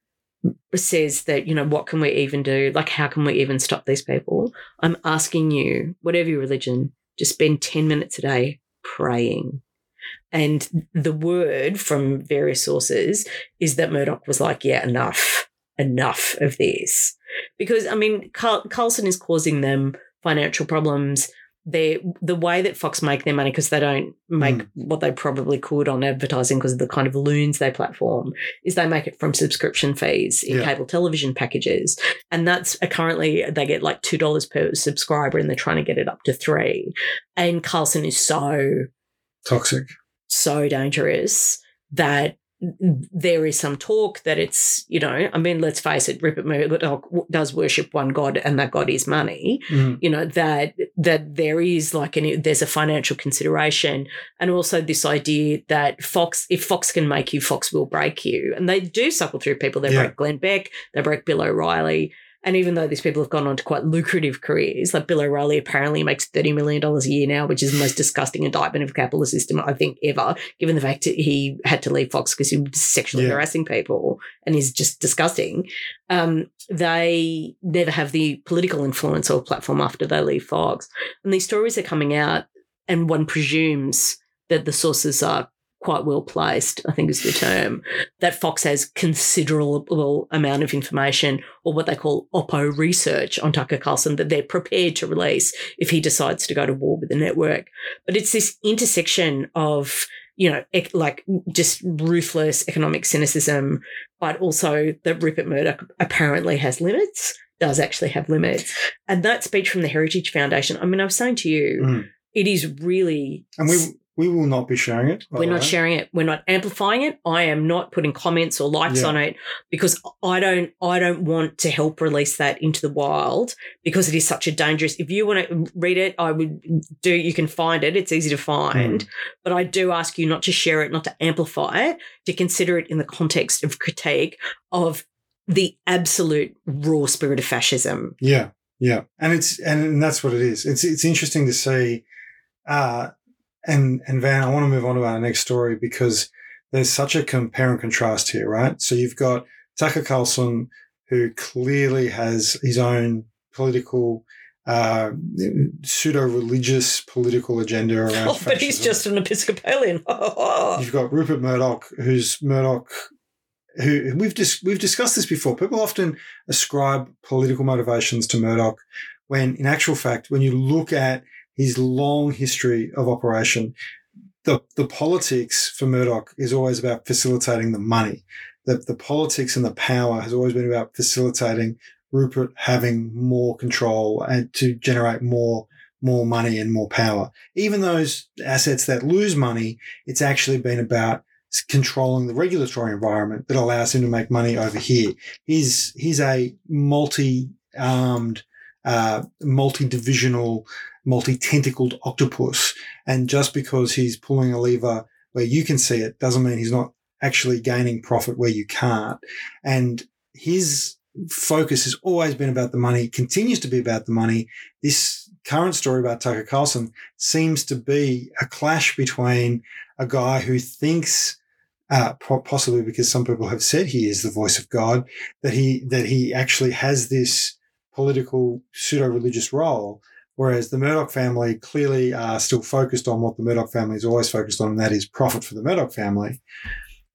[SPEAKER 2] says that, you know, what can we even do? Like, how can we even stop these people? I'm asking you, whatever your religion, just spend 10 minutes a day praying. And the word from various sources is that Murdoch was like, yeah, enough, enough of this. Because, I mean, Carl- Carlson is causing them financial problems. They, the way that Fox make their money, because they don't make
[SPEAKER 1] Mm.
[SPEAKER 2] what they probably could on advertising because of the kind of loons they platform, is they make it from subscription fees in
[SPEAKER 1] Yeah.
[SPEAKER 2] cable television packages. And that's uh, currently, they get like $2 per subscriber and they're trying to get it up to three. And Carlson is so
[SPEAKER 1] Toxic.
[SPEAKER 2] so dangerous that there is some talk that it's, you know, I mean, let's face it, Rupert Murdoch does worship one God and that God is money.
[SPEAKER 1] Mm.
[SPEAKER 2] You know, that that there is like an there's a financial consideration and also this idea that Fox, if Fox can make you, Fox will break you. And they do suckle through people. They
[SPEAKER 1] Yeah.
[SPEAKER 2] break Glenn Beck, they break Bill O'Reilly. And even though these people have gone on to quite lucrative careers, like Bill O'Reilly apparently makes $30 million a year now, which is the most disgusting indictment of the capitalist system, I think, ever, given the fact that he had to leave Fox because he was sexually
[SPEAKER 1] Yeah.
[SPEAKER 2] harassing people and is just disgusting. Um, they never have the political influence or platform after they leave Fox. And these stories are coming out, and one presumes that the sources are quite well placed, I think is the term, that Fox has considerable amount of information or what they call Oppo research on Tucker Carlson that they're prepared to release if he decides to go to war with the network. But it's this intersection of, you know, ec- like just ruthless economic cynicism, but also that Rupert Murdoch apparently has limits, does actually have limits. And that speech from the Heritage Foundation, I mean, I was saying to you,
[SPEAKER 1] Mm.
[SPEAKER 2] it is really
[SPEAKER 1] And we we will not be sharing it.
[SPEAKER 2] we're not
[SPEAKER 1] way.
[SPEAKER 2] sharing it. We're not amplifying it. I am not putting comments or likes
[SPEAKER 1] Yeah.
[SPEAKER 2] on it because I don't I don't want to help release that into the wild because it is such a dangerous. If you want to read it, I would do you can find it. It's easy to find. But I do ask you not to share it, not to amplify it, to consider it in the context of critique of the absolute raw spirit of fascism.
[SPEAKER 1] Yeah, yeah, and it's and that's what it is. It's it's interesting to see, uh, and and Van, I want to move on to our next story because there's such a compare and contrast here, right? So you've got Tucker Carlson, who clearly has his own political, uh, pseudo religious political agenda around. [laughs]
[SPEAKER 2] Oh, but he's just an Episcopalian. [laughs]
[SPEAKER 1] You've got Rupert Murdoch, who's Murdoch, who we've dis- we've discussed this before. People often ascribe political motivations to Murdoch, when in actual fact, when you look at his long history of operation, the the politics for Murdoch is always about facilitating the money. The the politics and the power has always been about facilitating Rupert having more control and to generate more more money and more power. Even those assets that lose money, it's actually been about controlling the regulatory environment that allows him to make money over here. He's he's a multi-armed, uh, multi-divisional, multi-tentacled octopus, and just because he's pulling a lever where you can see it doesn't mean he's not actually gaining profit where you can't. And his focus has always been about the money, continues to be about the money. This current story about Tucker Carlson seems to be a clash between a guy who thinks uh, possibly because some people have said he is the voice of God, that he that he actually has this political pseudo religious role, whereas the Murdoch family clearly are still focused on what the Murdoch family is always focused on, and that is profit for the Murdoch family.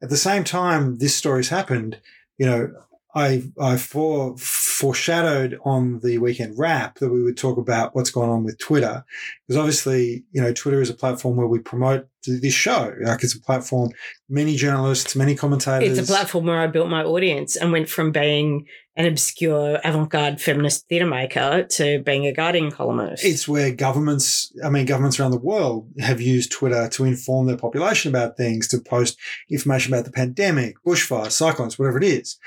[SPEAKER 1] At the same time, this story's happened. You know, I I for, foreshadowed on the weekend wrap that we would talk about what's going on with Twitter, because obviously you know Twitter is a platform where we promote this show. Like it's a platform, many journalists, many commentators.
[SPEAKER 2] It's a platform where I built my audience and went from being an obscure avant-garde feminist theatre maker to being a Guardian columnist.
[SPEAKER 1] It's where governments, I mean, governments around the world have used Twitter to inform their population about things, to post information about the pandemic, bushfires, cyclones, whatever it is.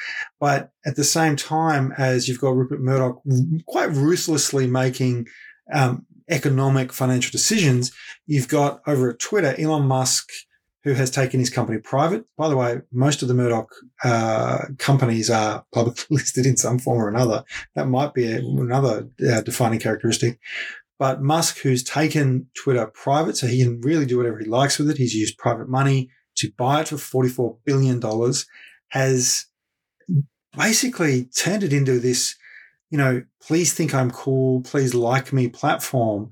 [SPEAKER 1] But at the same time as you've got Rupert Murdoch quite ruthlessly making um, economic financial decisions, you've got over at Twitter, Elon Musk – who has taken his company private. By the way, most of the Murdoch uh, companies are publicly [laughs] listed in some form or another. That might be a, another uh, defining characteristic. But Musk, who's taken Twitter private, so he can really do whatever he likes with it. He's used private money to buy it for $44 billion, has basically turned it into this, you know, please think I'm cool, please like me platform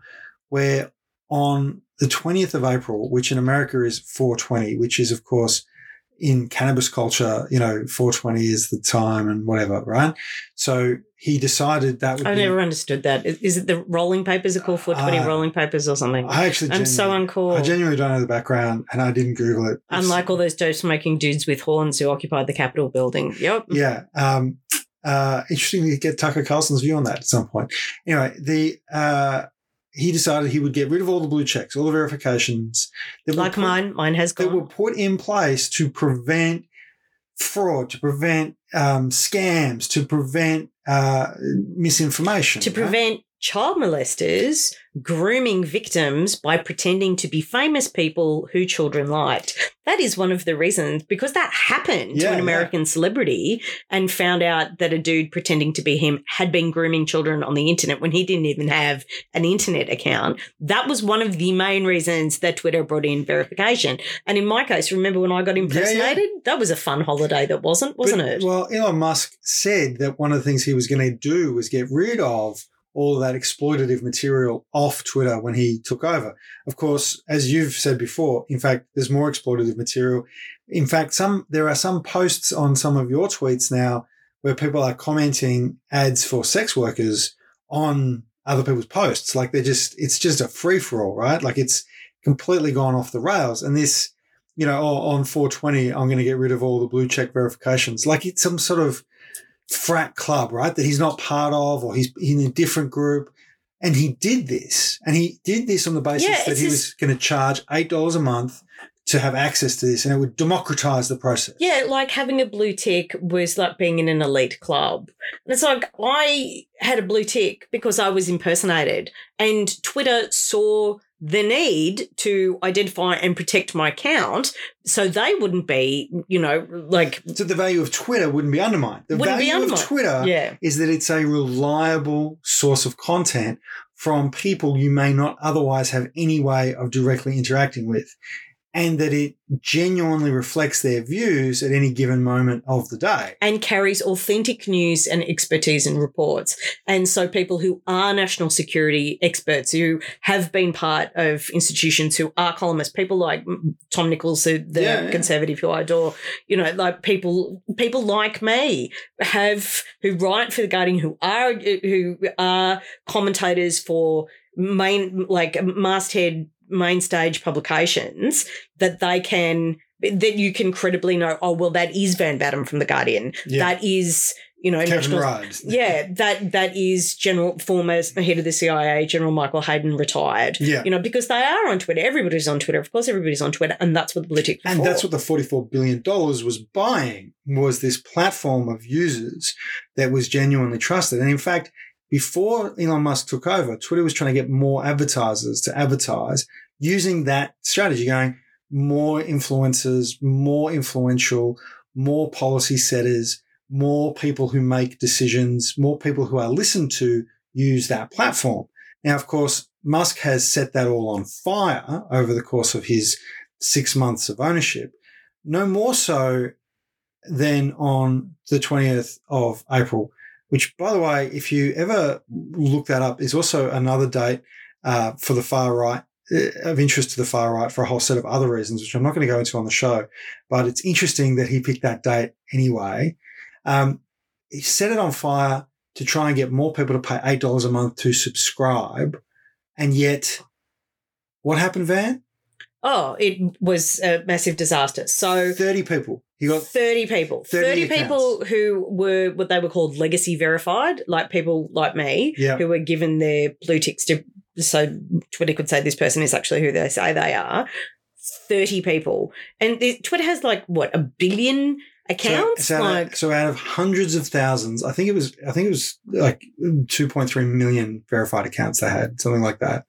[SPEAKER 1] where on the 20th of April, which in America is 420, which is, of course, in cannabis culture, you know, 420 is the time and whatever, right? So he decided that would
[SPEAKER 2] I never understood that. Is it the rolling papers are called 420 uh, rolling papers or something?
[SPEAKER 1] I actually,
[SPEAKER 2] I'm so uncool.
[SPEAKER 1] I genuinely don't know the background and I didn't Google it. It's,
[SPEAKER 2] Unlike all those dope smoking dudes with horns who occupied the Capitol building. Yep.
[SPEAKER 1] Yeah. Um, uh, interesting to get Tucker Carlson's view on that at some point. Anyway, the, uh, he decided he would get rid of all the blue checks, all the verifications
[SPEAKER 2] that like put, mine. Mine has gone.
[SPEAKER 1] That were put in place to prevent fraud, to prevent um, scams, to prevent uh, misinformation,
[SPEAKER 2] to prevent right? Child molesters grooming victims by pretending to be famous people who children liked. That is one of the reasons because that happened yeah, to an American yeah. celebrity and found out that a dude pretending to be him had been grooming children on the internet when he didn't even have an internet account. That was one of the main reasons that Twitter brought in verification. And in my case, remember when I got impersonated? Yeah, that was a fun holiday that wasn't, wasn't
[SPEAKER 1] but,
[SPEAKER 2] it?
[SPEAKER 1] Well, Elon Musk said that one of the things he was going to do was get rid of all of that exploitative material off Twitter when he took over. Of course, as you've said before, in fact, there's more exploitative material. In fact, some there are some posts on some of your tweets now where people are commenting ads for sex workers on other people's posts. Like they're just, it's just a free for all, right? Like it's completely gone off the rails. And this, you know, oh, on 420, I'm going to get rid of all the blue check verifications. Like it's some sort of frat club, right? That he's not part of or he's in a different group. And he did this. And he did this on the basis yeah, that he was going to charge $8 a month to have access to this and it would democratize the process.
[SPEAKER 2] Yeah, like having a blue tick was like being in an elite club. And it's like I had a blue tick because I was impersonated and Twitter saw the need to identify and protect my account so they wouldn't be, you know, like.
[SPEAKER 1] So the value of Twitter wouldn't be undermined. The value
[SPEAKER 2] undermined.
[SPEAKER 1] of Twitter
[SPEAKER 2] yeah.
[SPEAKER 1] is that it's a reliable source of content from people you may not otherwise have any way of directly interacting with and that it genuinely reflects their views at any given moment of the day.
[SPEAKER 2] And carries authentic news and expertise and reports. And so people who are national security experts, who have been part of institutions, who are columnists, people like Tom Nichols, the yeah, yeah. conservative who I adore, you know, like people, people like me have, who write for The Guardian, who are, who are commentators for main, like masthead main stage publications that they can that you can credibly know, oh, well, that is Van Badham from The Guardian. Yeah. That is you know,
[SPEAKER 1] Kevin
[SPEAKER 2] national
[SPEAKER 1] Rudd. [laughs]
[SPEAKER 2] yeah, that that is General former head of the CIA, General Michael Hayden, retired.
[SPEAKER 1] Yeah.
[SPEAKER 2] You know, because they are on Twitter. Everybody's on Twitter. Of course, everybody's on Twitter, and that's what the tick.
[SPEAKER 1] And that's what the $44 billion was buying was this platform of users that was genuinely trusted. And in fact, before Elon Musk took over, Twitter was trying to get more advertisers to advertise using that strategy, going more influencers, more influential, more policy setters, more people who make decisions, more people who are listened to use that platform. Now, of course, Musk has set that all on fire over the course of his six months of ownership. No more so than on the 20th of April, which, by the way, if you ever look that up, is also another date uh, for the far right, uh, of interest to the far right for a whole set of other reasons, which I'm not going to go into on the show. But it's interesting that he picked that date anyway. Um, he set it on fire to try and get more people to pay $8 a month to subscribe. And yet, what happened, Van?
[SPEAKER 2] Oh, it was a massive disaster. So
[SPEAKER 1] 30 people. He got
[SPEAKER 2] 30 people.
[SPEAKER 1] 30
[SPEAKER 2] 30, people who were what they were called legacy verified, like people like me,
[SPEAKER 1] Yeah.
[SPEAKER 2] who were given their blue ticks to so Twitter could say this person is actually who they say they are. 30 people. And the, Twitter has like what, a billion accounts?
[SPEAKER 1] So, so,
[SPEAKER 2] like
[SPEAKER 1] out, so out of hundreds of thousands, I think it was, I think it was like 2.3 million verified accounts they had, something like that.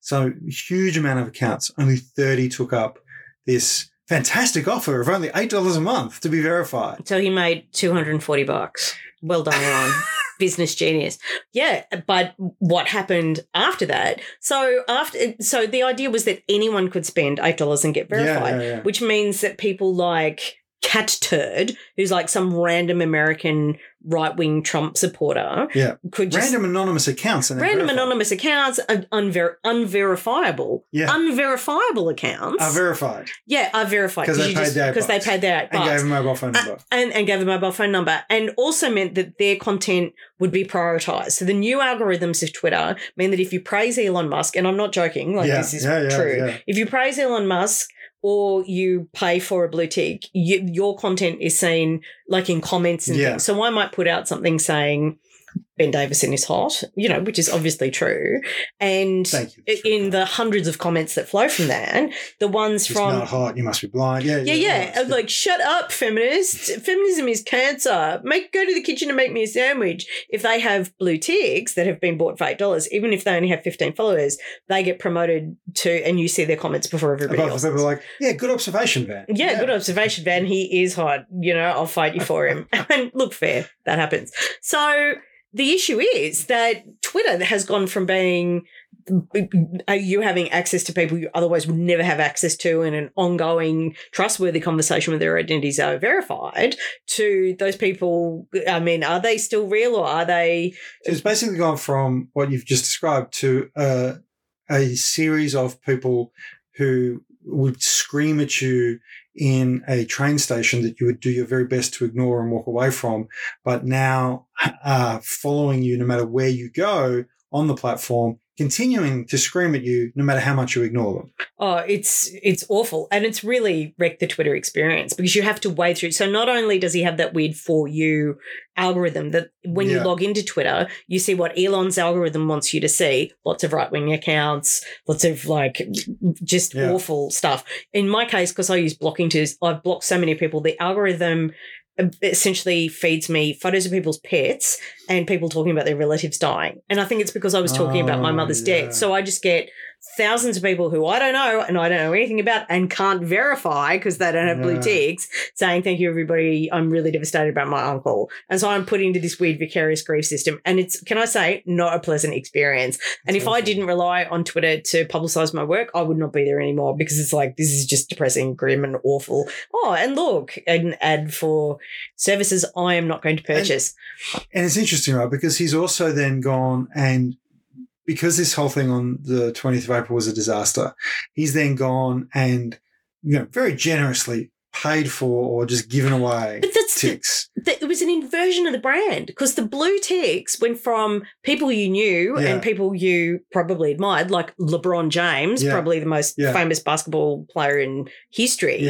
[SPEAKER 1] So huge amount of accounts. Only 30 took up this fantastic offer of only $8 a month to be verified.
[SPEAKER 2] so he made 240 bucks. Well done, Ron. [laughs] Business genius. Yeah, but what happened after that? So after so the idea was that anyone could spend $8 and get verified.
[SPEAKER 1] Yeah, yeah, yeah.
[SPEAKER 2] which means that people like Cat Turd, who's like some random American right wing Trump supporter,
[SPEAKER 1] Yeah.
[SPEAKER 2] could just
[SPEAKER 1] Random anonymous accounts. And
[SPEAKER 2] random anonymous accounts, unver- unverifiable,
[SPEAKER 1] Yeah.
[SPEAKER 2] unverifiable accounts,
[SPEAKER 1] Are verified
[SPEAKER 2] yeah, are verified
[SPEAKER 1] 'Cause they
[SPEAKER 2] you
[SPEAKER 1] paid their
[SPEAKER 2] because they paid their
[SPEAKER 1] and gave a mobile phone
[SPEAKER 2] Uh,
[SPEAKER 1] number.
[SPEAKER 2] and, and gave a mobile phone number, and also meant that their content would be prioritized. So the new algorithms of Twitter mean that if you praise Elon Musk, and I'm not joking, like
[SPEAKER 1] yeah,
[SPEAKER 2] this is
[SPEAKER 1] yeah, yeah,
[SPEAKER 2] true,
[SPEAKER 1] yeah.
[SPEAKER 2] if you praise Elon Musk or you pay for a blue tick, you, your content is seen like in comments and
[SPEAKER 1] Yeah.
[SPEAKER 2] things. So I might put out something saying Ben Davison is hot, you know, which is obviously true. And
[SPEAKER 1] Thank you.
[SPEAKER 2] i- in the hundreds of comments that flow from that, the ones
[SPEAKER 1] It's
[SPEAKER 2] from
[SPEAKER 1] not hot. You must be blind. Yeah,
[SPEAKER 2] yeah, yeah. I'm like, shut up, feminists. Feminism is cancer. Make go to the kitchen and make me a sandwich. If they have blue ticks that have been bought for eight dollars, even if they only have fifteen followers, they get promoted to, and you see their comments before everybody
[SPEAKER 1] Above
[SPEAKER 2] else.
[SPEAKER 1] people like, yeah, good observation, Van.
[SPEAKER 2] Yeah, good observation, Van. He is hot. You know, I'll fight you for him. [laughs] and look, fair. That happens. So the issue is that Twitter has gone from being are you having access to people you otherwise would never have access to in an ongoing trustworthy conversation where their identities are verified to those people? I mean are they still real or are they
[SPEAKER 1] So it's basically gone from what you've just described to uh, a series of people who would scream at you in a train station that you would do your very best to ignore and walk away from, but now [laughs] uh, following you no matter where you go on the platform, continuing to scream at you no matter how much you ignore them.
[SPEAKER 2] Oh, it's it's awful, and it's really wrecked the Twitter experience because you have to wade through. So not only does he have that weird for you algorithm that when you log into Twitter, you see what Elon's algorithm wants you to see: lots of right wing accounts, lots of like just
[SPEAKER 1] Yeah.
[SPEAKER 2] awful stuff. In my case, because I use blocking to, I've blocked so many people. The algorithm Uh, essentially feeds me photos of people's pets and people talking about their relatives dying. And I think it's because I was talking about my
[SPEAKER 1] Oh,
[SPEAKER 2] mother's
[SPEAKER 1] yeah.
[SPEAKER 2] death. So I just get thousands of people who I don't know and I don't know anything about and can't verify because they don't have blue
[SPEAKER 1] Yeah.
[SPEAKER 2] ticks saying, Thank you, everybody. I'm really devastated about my uncle. And so I'm put into this weird vicarious grief system. And it's, can I say, not a pleasant experience. And
[SPEAKER 1] It's
[SPEAKER 2] if I didn't rely on Twitter to publicize my work, I would not be there anymore because it's like, this is just depressing, grim, and awful. Oh, and look, an ad for services I am not going to purchase.
[SPEAKER 1] And it's interesting, right? Because he's also then gone and because this whole thing on the 20th of April was a disaster, he's then gone and, you know, very generously paid for or just given away
[SPEAKER 2] but that's the,
[SPEAKER 1] ticks.
[SPEAKER 2] the, it was an inversion of the brand because the blue ticks went from people you knew
[SPEAKER 1] Yeah.
[SPEAKER 2] and people you probably admired, like LeBron James,
[SPEAKER 1] Yeah.
[SPEAKER 2] probably the most
[SPEAKER 1] Yeah.
[SPEAKER 2] famous basketball player in history.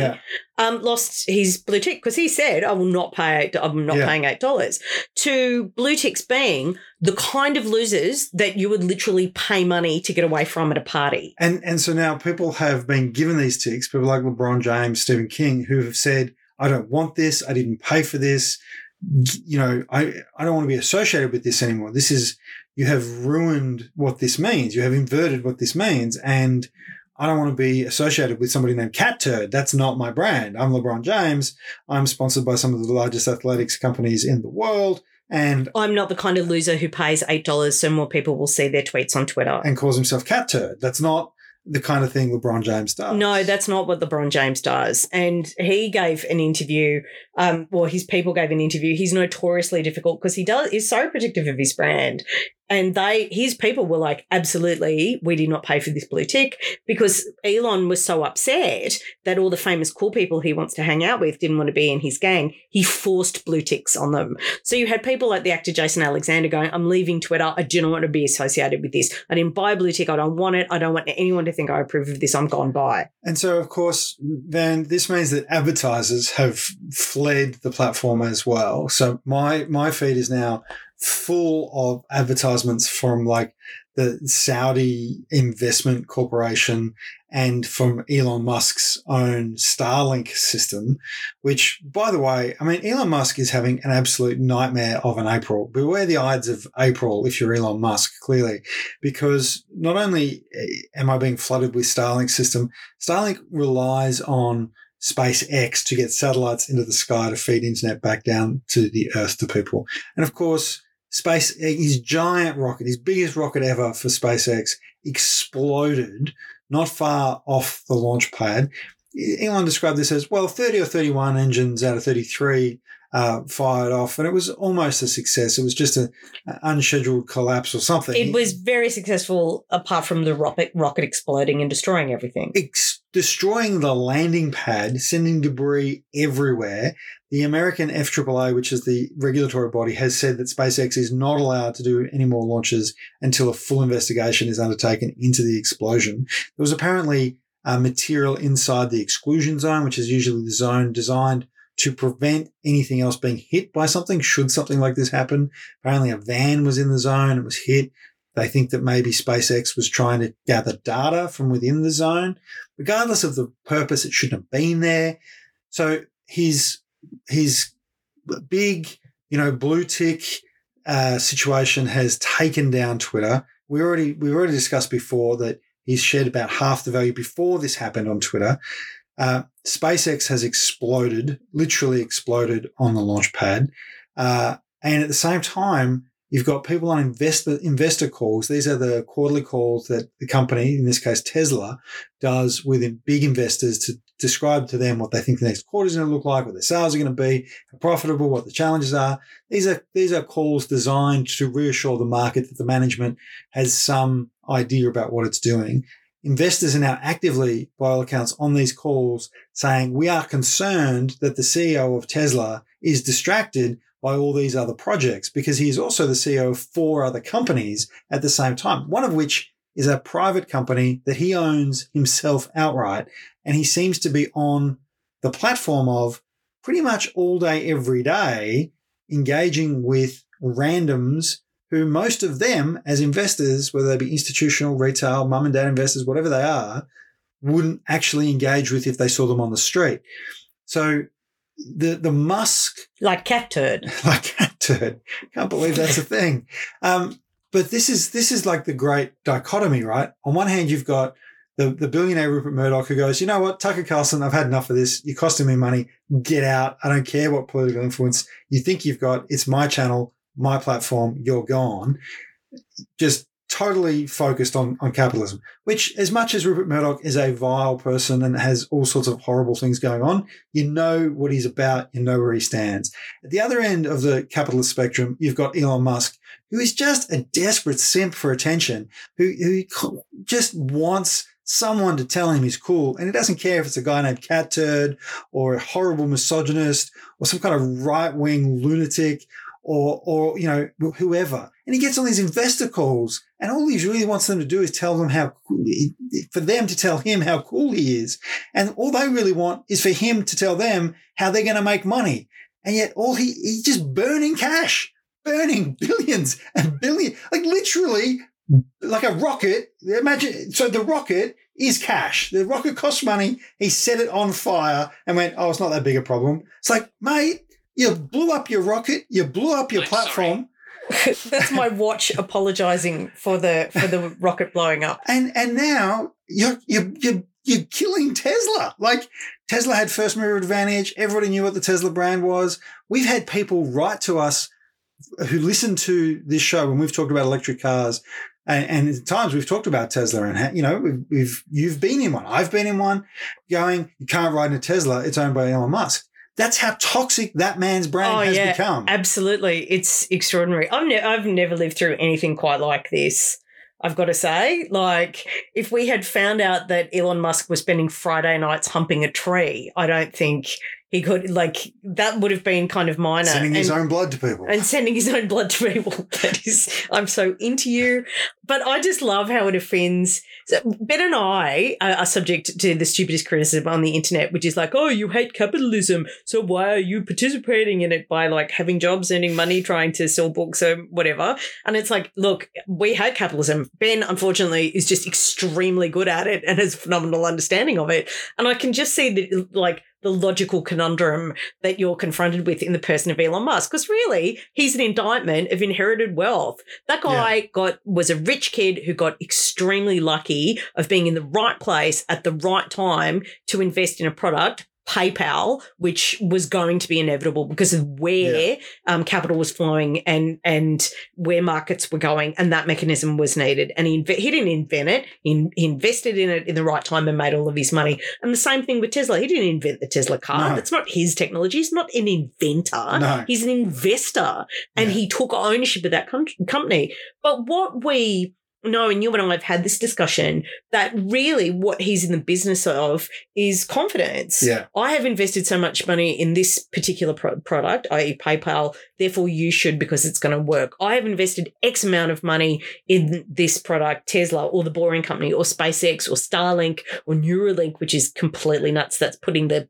[SPEAKER 2] Um, lost his blue tick because he said, "I will not pay. Eight, I'm not
[SPEAKER 1] Yeah.
[SPEAKER 2] paying eight dollars." To blue ticks being the kind of losers that you would literally pay money to get away from at a party.
[SPEAKER 1] And and so now people have been given these ticks, people like LeBron James, Stephen King, who have said, I don't want this, I didn't pay for this. You know, I, I don't want to be associated with this anymore. This is you have ruined what this means. You have inverted what this means. And I don't want to be associated with somebody named Cat Turd. That's not my brand. I'm LeBron James. I'm sponsored by some of the largest athletics companies in the world. And
[SPEAKER 2] I'm not the kind of loser who pays eight dollars so more people will see their tweets on Twitter.
[SPEAKER 1] and calls himself Cat Turd. That's not the kind of thing LeBron James does.
[SPEAKER 2] No, that's not what LeBron James does. And he gave an interview, um, well, his people gave an interview. He's notoriously difficult because he does is so protective of his brand. And they his people were like, absolutely, we did not pay for this blue tick because Elon was so upset that all the famous cool people he wants to hang out with didn't want to be in his gang. He forced blue ticks on them. So you had people like the actor Jason Alexander going, I'm leaving Twitter. I do not want to be associated with this. I didn't buy a blue tick. I don't want it. I don't want anyone to think I approve of this. I'm gone by.
[SPEAKER 1] And so, of course, then this means that advertisers have fled the platform as well. So my my feed is now full of advertisements from like the Saudi investment corporation and from Elon Musk's own Starlink system, which, by the way, I mean, Elon Musk is having an absolute nightmare of an April. Beware the Ides of April if you're Elon Musk, clearly, because not only eh, am I being flooded with Starlink system, Starlink relies on SpaceX to get satellites into the sky to feed internet back down to the earth to people. And of course, Space, his giant rocket, his biggest rocket ever for SpaceX exploded not far off the launch pad. Elon described this as, well, 30 or 31 engines out of 33 uh, fired off, and it was almost a success. It was just a, an unscheduled collapse or something.
[SPEAKER 2] It was very successful apart from the rocket, rocket exploding and destroying everything.
[SPEAKER 1] ex- destroying the landing pad, sending debris everywhere. The American FAA, which is the regulatory body, has said that SpaceX is not allowed to do any more launches until a full investigation is undertaken into the explosion. There was apparently uh, material inside the exclusion zone, which is usually the zone designed to prevent anything else being hit by something should something like this happen. Apparently a van was in the zone, it was hit. They think that maybe SpaceX was trying to gather data from within the zone. Regardless of the purpose, it shouldn't have been there. So his his big, you know, blue tick uh, situation has taken down Twitter. We already we already discussed before that he's shed about half the value before this happened on Twitter. Uh, SpaceX has exploded, literally exploded on the launch pad. Uh, and at the same time, you've got people on investor, investor calls. These are the quarterly calls that the company, in this case Tesla, does with big investors to describe to them what they think the next quarter is going to look like, what their sales are going to be, how profitable, what the challenges are. These are these are calls designed to reassure the market that the management has some idea about what it's doing. Investors are now actively, by all accounts, on these calls saying, we are concerned that the CEO of Tesla is distracted by all these other projects because he is also the CEO of four other companies at the same time, one of which is a private company that he owns himself outright. And he seems to be on the platform of pretty much all day, every day, engaging with randoms who most of them as investors, whether they be institutional, retail, mum and dad investors, whatever they are, wouldn't actually engage with if they saw them on the street. So the the Musk
[SPEAKER 2] Like cat turd. [laughs]
[SPEAKER 1] like cat turd. Can't believe that's a thing. Um, but this is this is like the great dichotomy, right? On one hand, you've got the, the billionaire Rupert Murdoch who goes, you know what, Tucker Carlson, I've had enough of this. You're costing me money. Get out. I don't care what political influence you think you've got. It's my channel, my platform. You're gone. Just totally focused on, on capitalism, which as much as Rupert Murdoch is a vile person and has all sorts of horrible things going on, you know what he's about. You know where he stands. At the other end of the capitalist spectrum, you've got Elon Musk, who is just a desperate simp for attention, who, who just wants someone to tell him he's cool. And he doesn't care if it's a guy named Cat Turd or a horrible misogynist or some kind of right wing lunatic or, or, you know, whoever. And he gets on these investor calls and all he really wants them to do is tell them how, for them to tell him how cool he is. And all they really want is for him to tell them how they're going to make money. And yet all he, he's just burning cash, burning [laughs] billions and billions, like literally like a rocket. Imagine, so the rocket is cash. The rocket costs money. He set it on fire and went, oh, it's not that big a problem. It's like, mate, you blew up your rocket. You blew up your
[SPEAKER 3] I'm
[SPEAKER 1] platform. [laughs]
[SPEAKER 2] That's my watch apologizing for the for the rocket blowing up.
[SPEAKER 1] And and now you're you're you're you're killing Tesla. Like Tesla had first mover advantage. Everybody knew what the Tesla brand was. We've had people write to us who listen to this show when we've talked about electric cars. And, and at times we've talked about Tesla and, ha- you know, we've, we've, you've been in one. I've been in one going, you can't ride in a Tesla. It's owned by Elon Musk. That's how toxic that man's brain
[SPEAKER 2] Oh,
[SPEAKER 1] has
[SPEAKER 2] yeah.
[SPEAKER 1] become.
[SPEAKER 2] Absolutely, it's extraordinary. I've ne- I've never lived through anything quite like this. I've got to say, like, if we had found out that Elon Musk was spending Friday nights humping a tree, I don't think he could. Like, that would have been kind of minor.
[SPEAKER 1] Sending his
[SPEAKER 2] And-
[SPEAKER 1] own blood to people.
[SPEAKER 2] and sending his own blood to people. [laughs] That is, [laughs] I'm so into you. But I just love how it offends. So ben and I are, are subject to the stupidest criticism on the internet, which is like, oh, you hate capitalism. So why are you participating in it by like having jobs, earning money, trying to sell books or whatever? And it's like, look, we hate capitalism. Ben, unfortunately, is just extremely good at it and has phenomenal understanding of it. And I can just see that like the logical conundrum that you're confronted with in the person of Elon Musk. Because really, he's an indictment of inherited wealth. That guy got was a rich kid who got extremely lucky of being in the right place at the right time to invest in a product. PayPal, which was going to be inevitable because of where um, capital was flowing and and where markets were going, and that mechanism was needed. And he inve- he didn't invent it; he, in- he invested in it in the right time and made all of his money. And the same thing with Tesla; he didn't invent the Tesla car.
[SPEAKER 1] No.
[SPEAKER 2] That's not his technology. He's not an inventor.
[SPEAKER 1] No.
[SPEAKER 2] He's an investor, and
[SPEAKER 1] Yeah.
[SPEAKER 2] he took ownership of that com- company. But what we know, and you and I have had this discussion, that really what he's in the business of is confidence.
[SPEAKER 1] Yeah.
[SPEAKER 2] I have invested so much money in this particular pro- product, i.e., PayPal, therefore you should because it's going to work. I have invested X amount of money in this product, Tesla or the Boring Company or SpaceX or Starlink or Neuralink, which is completely nuts. That's putting the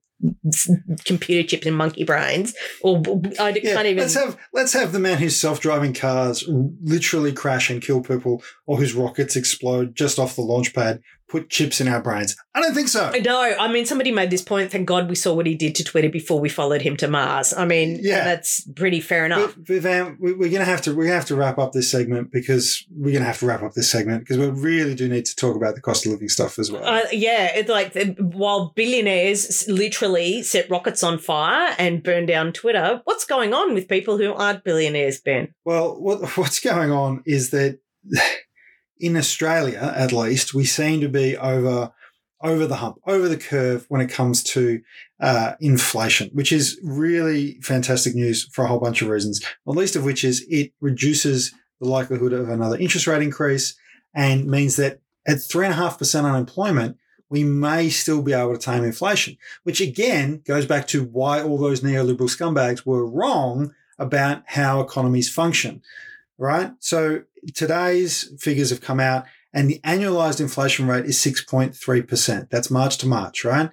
[SPEAKER 2] computer chips and monkey brains. Or I
[SPEAKER 1] Yeah,
[SPEAKER 2] can't even.
[SPEAKER 1] let's have let's have the man whose self-driving cars literally crash and kill people, or whose rockets explode just off the launch pad, put chips in our brains. I don't think so.
[SPEAKER 2] No, I mean somebody made this point. Thank God we saw what he did to Twitter before we followed him to Mars. I mean,
[SPEAKER 1] Yeah.
[SPEAKER 2] that's pretty fair enough.
[SPEAKER 1] But, but Van, we- we're gonna have to we're have to wrap up this segment because we're gonna have to wrap up this segment because we really do need to talk about the cost of living stuff as well.
[SPEAKER 2] Uh, yeah, it's like while billionaires literally set rockets on fire and burn down Twitter, what's going on with people who aren't billionaires, Ben?
[SPEAKER 1] Well, what, [laughs] what's going on is that in Australia, at least, we seem to be over over the hump, over the curve when it comes to uh, inflation, which is really fantastic news for a whole bunch of reasons. Not least of which is it reduces the likelihood of another interest rate increase and means that at three and a half percent unemployment, we may still be able to tame inflation, which again goes back to why all those neoliberal scumbags were wrong about how economies function, right? So today's figures have come out and the annualized inflation rate is 6.3%. That's March to March, right?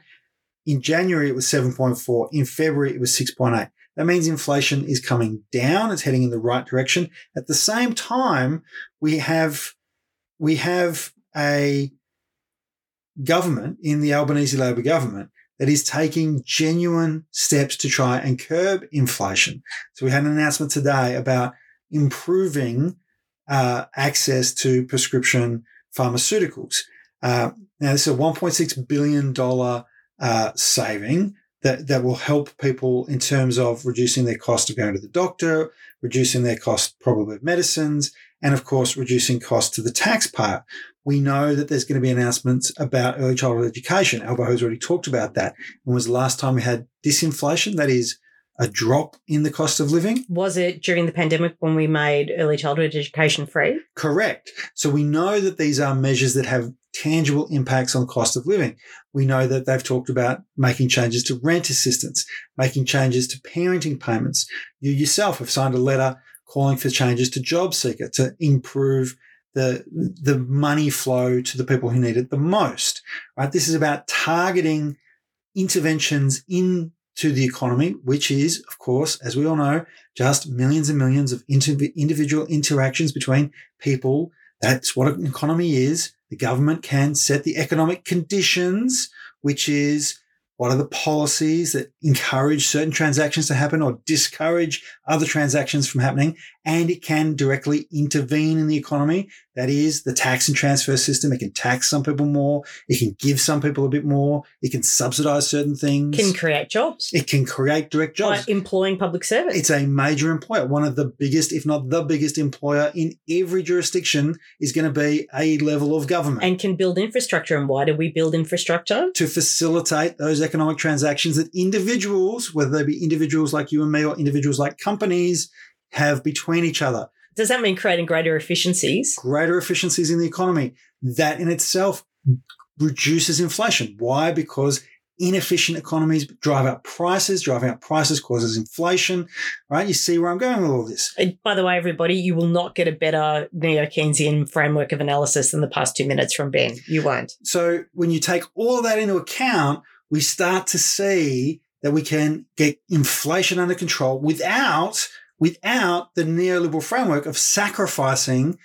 [SPEAKER 1] In January, it was 7.4. In February, it was 6.8. That means inflation is coming down. It's heading in the right direction. At the same time, we have, we have a government in the Albanese Labor government that is taking genuine steps to try and curb inflation. So we had an announcement today about improving uh, access to prescription pharmaceuticals. Uh, now, this is a $1.6 billion uh, saving that, that will help people in terms of reducing their cost of going to the doctor, reducing their cost probably of medicines, and of course, reducing costs to the taxpayer. We know that there's going to be announcements about early childhood education. Albo has already talked about that. When was the last time we had disinflation? That is a drop in the cost of living?
[SPEAKER 2] Was it during the pandemic when we made early childhood education free?
[SPEAKER 1] Correct. So we know that these are measures that have tangible impacts on cost of living. We know that they've talked about making changes to rent assistance, making changes to parenting payments. You yourself have signed a letter calling for changes to job seeker to improve the the money flow to the people who need it the most. Right? This is about targeting interventions into the economy, which is, of course, as we all know, just millions and millions of individual interactions between people. That's what an economy is. The government can set the economic conditions, which is what are the policies that encourage certain transactions to happen or discourage other transactions from happening? And it can directly intervene in the economy. That is the tax and transfer system. It can tax some people more. It can give some people a bit more. It can subsidize certain things.
[SPEAKER 2] Can create jobs.
[SPEAKER 1] It can create direct jobs.
[SPEAKER 2] By employing public service.
[SPEAKER 1] It's a major employer. One of the biggest, if not the biggest employer in every jurisdiction is going to be a level of government.
[SPEAKER 2] And can build infrastructure. And why do we build infrastructure?
[SPEAKER 1] To facilitate those economic transactions that individuals, whether they be individuals like you and me or individuals like companies, have between each other.
[SPEAKER 2] Does that mean creating greater efficiencies?
[SPEAKER 1] Greater efficiencies in the economy. That in itself reduces inflation. Why? Because inefficient economies drive up prices. Driving up prices causes inflation, right? You see where I'm going with all this.
[SPEAKER 2] And by the way, everybody, you will not get a better neo Keynesian framework of analysis than the past two minutes from Ben. You won't.
[SPEAKER 1] So when you take all of that into account, we start to see that we can get inflation under control without without the neoliberal framework of sacrificing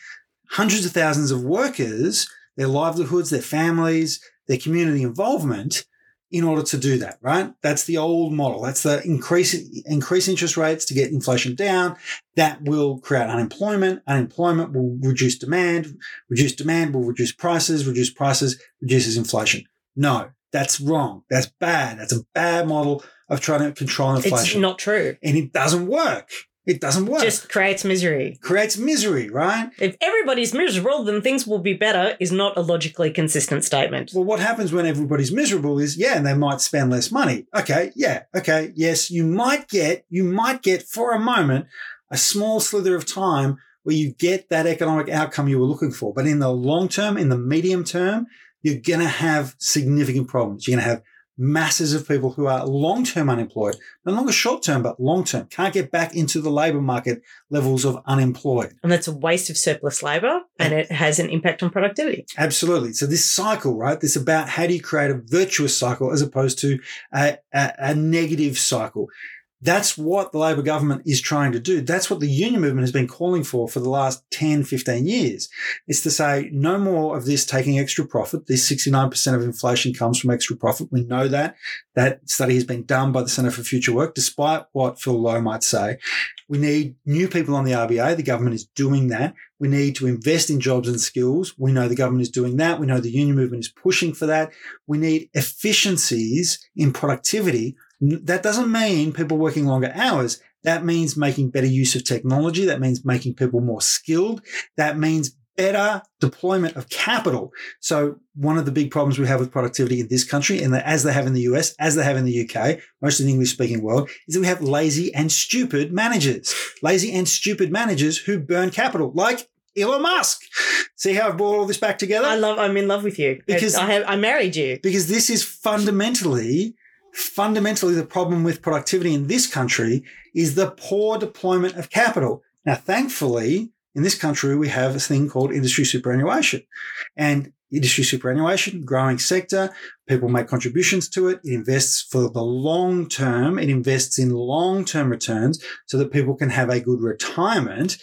[SPEAKER 1] hundreds of thousands of workers, their livelihoods, their families, their community involvement in order to do that, right? That's the old model. That's the increase, increase interest rates to get inflation down. That will create unemployment. Unemployment will reduce demand. Reduce demand will reduce prices. Reduce prices reduces inflation. No, that's wrong. That's bad. That's a bad model of trying to control inflation.
[SPEAKER 2] It's not true.
[SPEAKER 1] And it doesn't work. It doesn't work.
[SPEAKER 2] Just creates misery.
[SPEAKER 1] Creates misery, right?
[SPEAKER 2] If everybody's miserable, then things will be better is not a logically consistent statement.
[SPEAKER 1] Well, what happens when everybody's miserable is, yeah, and they might spend less money. Okay, yeah, okay, yes, you might get, you might get for a moment a small slither of time where you get that economic outcome you were looking for. But in the long term, in the medium term, you're going to have significant problems. You're going to have masses of people who are long term unemployed, no longer short term, but long term, can't get back into the labor market levels of unemployed.
[SPEAKER 2] And that's a waste of surplus labor and it has an impact on productivity.
[SPEAKER 1] Absolutely. So, this cycle, right? This about how do you create a virtuous cycle as opposed to a, a, a negative cycle. That's what the Labor government is trying to do. That's what the union movement has been calling for for the last 10, 15 years. It's to say no more of this taking extra profit. This 69% of inflation comes from extra profit. We know that. That study has been done by the Centre for Future Work, despite what Phil Lowe might say. We need new people on the RBA. The government is doing that. We need to invest in jobs and skills. We know the government is doing that. We know the union movement is pushing for that. We need efficiencies in productivity that doesn't mean people working longer hours. That means making better use of technology. That means making people more skilled. That means better deployment of capital. So one of the big problems we have with productivity in this country, and as they have in the US, as they have in the UK, most of the English speaking world, is that we have lazy and stupid managers, lazy and stupid managers who burn capital, like Elon Musk. See how I've brought all this back together?
[SPEAKER 2] I love. I'm in love with you because I have. I married you
[SPEAKER 1] because this is fundamentally fundamentally the problem with productivity in this country is the poor deployment of capital. Now, thankfully, in this country, we have a thing called industry superannuation. And industry superannuation, growing sector, people make contributions to it. It invests for the long term. It invests in long term returns so that people can have a good retirement.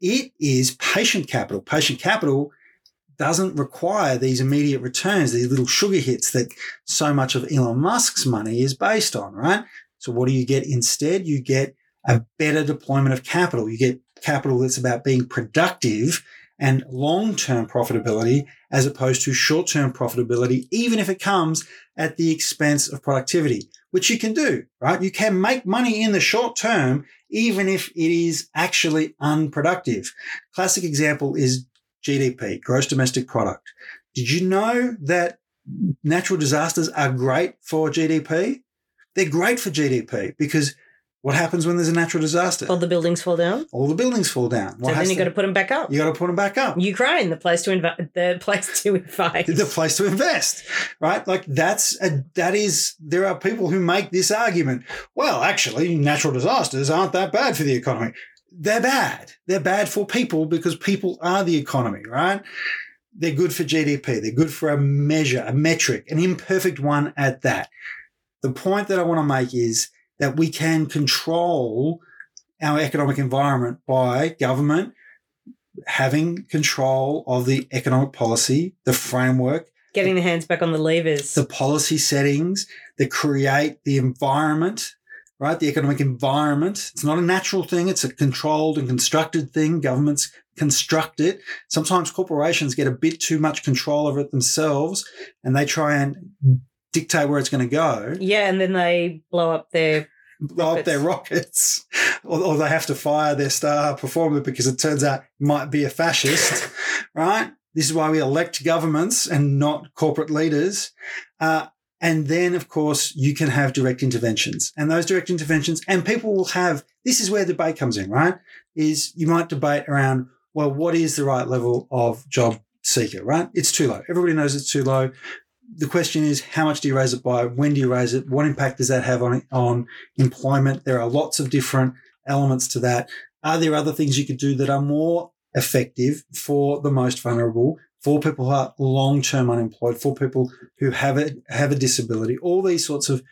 [SPEAKER 1] It is patient capital. Patient capital doesn't require these immediate returns, these little sugar hits that so much of Elon Musk's money is based on, right? So what do you get instead? You get a better deployment of capital. You get capital that's about being productive and long-term profitability as opposed to short-term profitability, even if it comes at the expense of productivity, which you can do, right? You can make money in the short term, even if it is actually unproductive. Classic example is GDP, gross domestic product. Did you know that natural disasters are great for GDP? They're great for GDP because What happens when there's a natural disaster?
[SPEAKER 2] All the buildings fall down.
[SPEAKER 1] All the buildings fall down. What
[SPEAKER 2] so then you got to put them back up.
[SPEAKER 1] you got to put them back up.
[SPEAKER 2] Ukraine, the place to invade. The [laughs] place to invade.
[SPEAKER 1] the place to invest, right? Like that's a, that is there are people who make this argument. Well, actually, natural disasters aren't that bad for the economy. They're bad. They're bad for people because people are the economy, right? They're good for GDP. They're good for a measure, a metric, an imperfect one at that. The point that I want to make is that we can control our economic environment by government having control of the economic policy, the framework,
[SPEAKER 2] Getting the hands back on the levers.
[SPEAKER 1] the policy settings that create the environment, right? The economic environment. It's not a natural thing. It's a controlled and constructed thing. Governments construct it. Sometimes corporations get a bit too much control over it themselves and they try and dictate where it's going to go.
[SPEAKER 2] yeah, and then they blow up their.
[SPEAKER 1] blow up their rockets, [laughs] or, or they have to fire their star performer because it turns out might be a fascist, [laughs] right? This is why we elect governments and not corporate leaders. Uh, and then, of course, you can have direct interventions. And those direct interventions, and people will have this is where debate comes in, right? Is you might debate around, well, what is the right level of job seeker, right? It's too low. Everybody knows it's too low. The question is, how much do you raise it by? When do you raise it? What impact does that have on, on employment? There are lots of different elements to that. Are there other things you could do that are more effective for the most vulnerable, for people who are long-term unemployed, for people who have a, have a disability, all these sorts of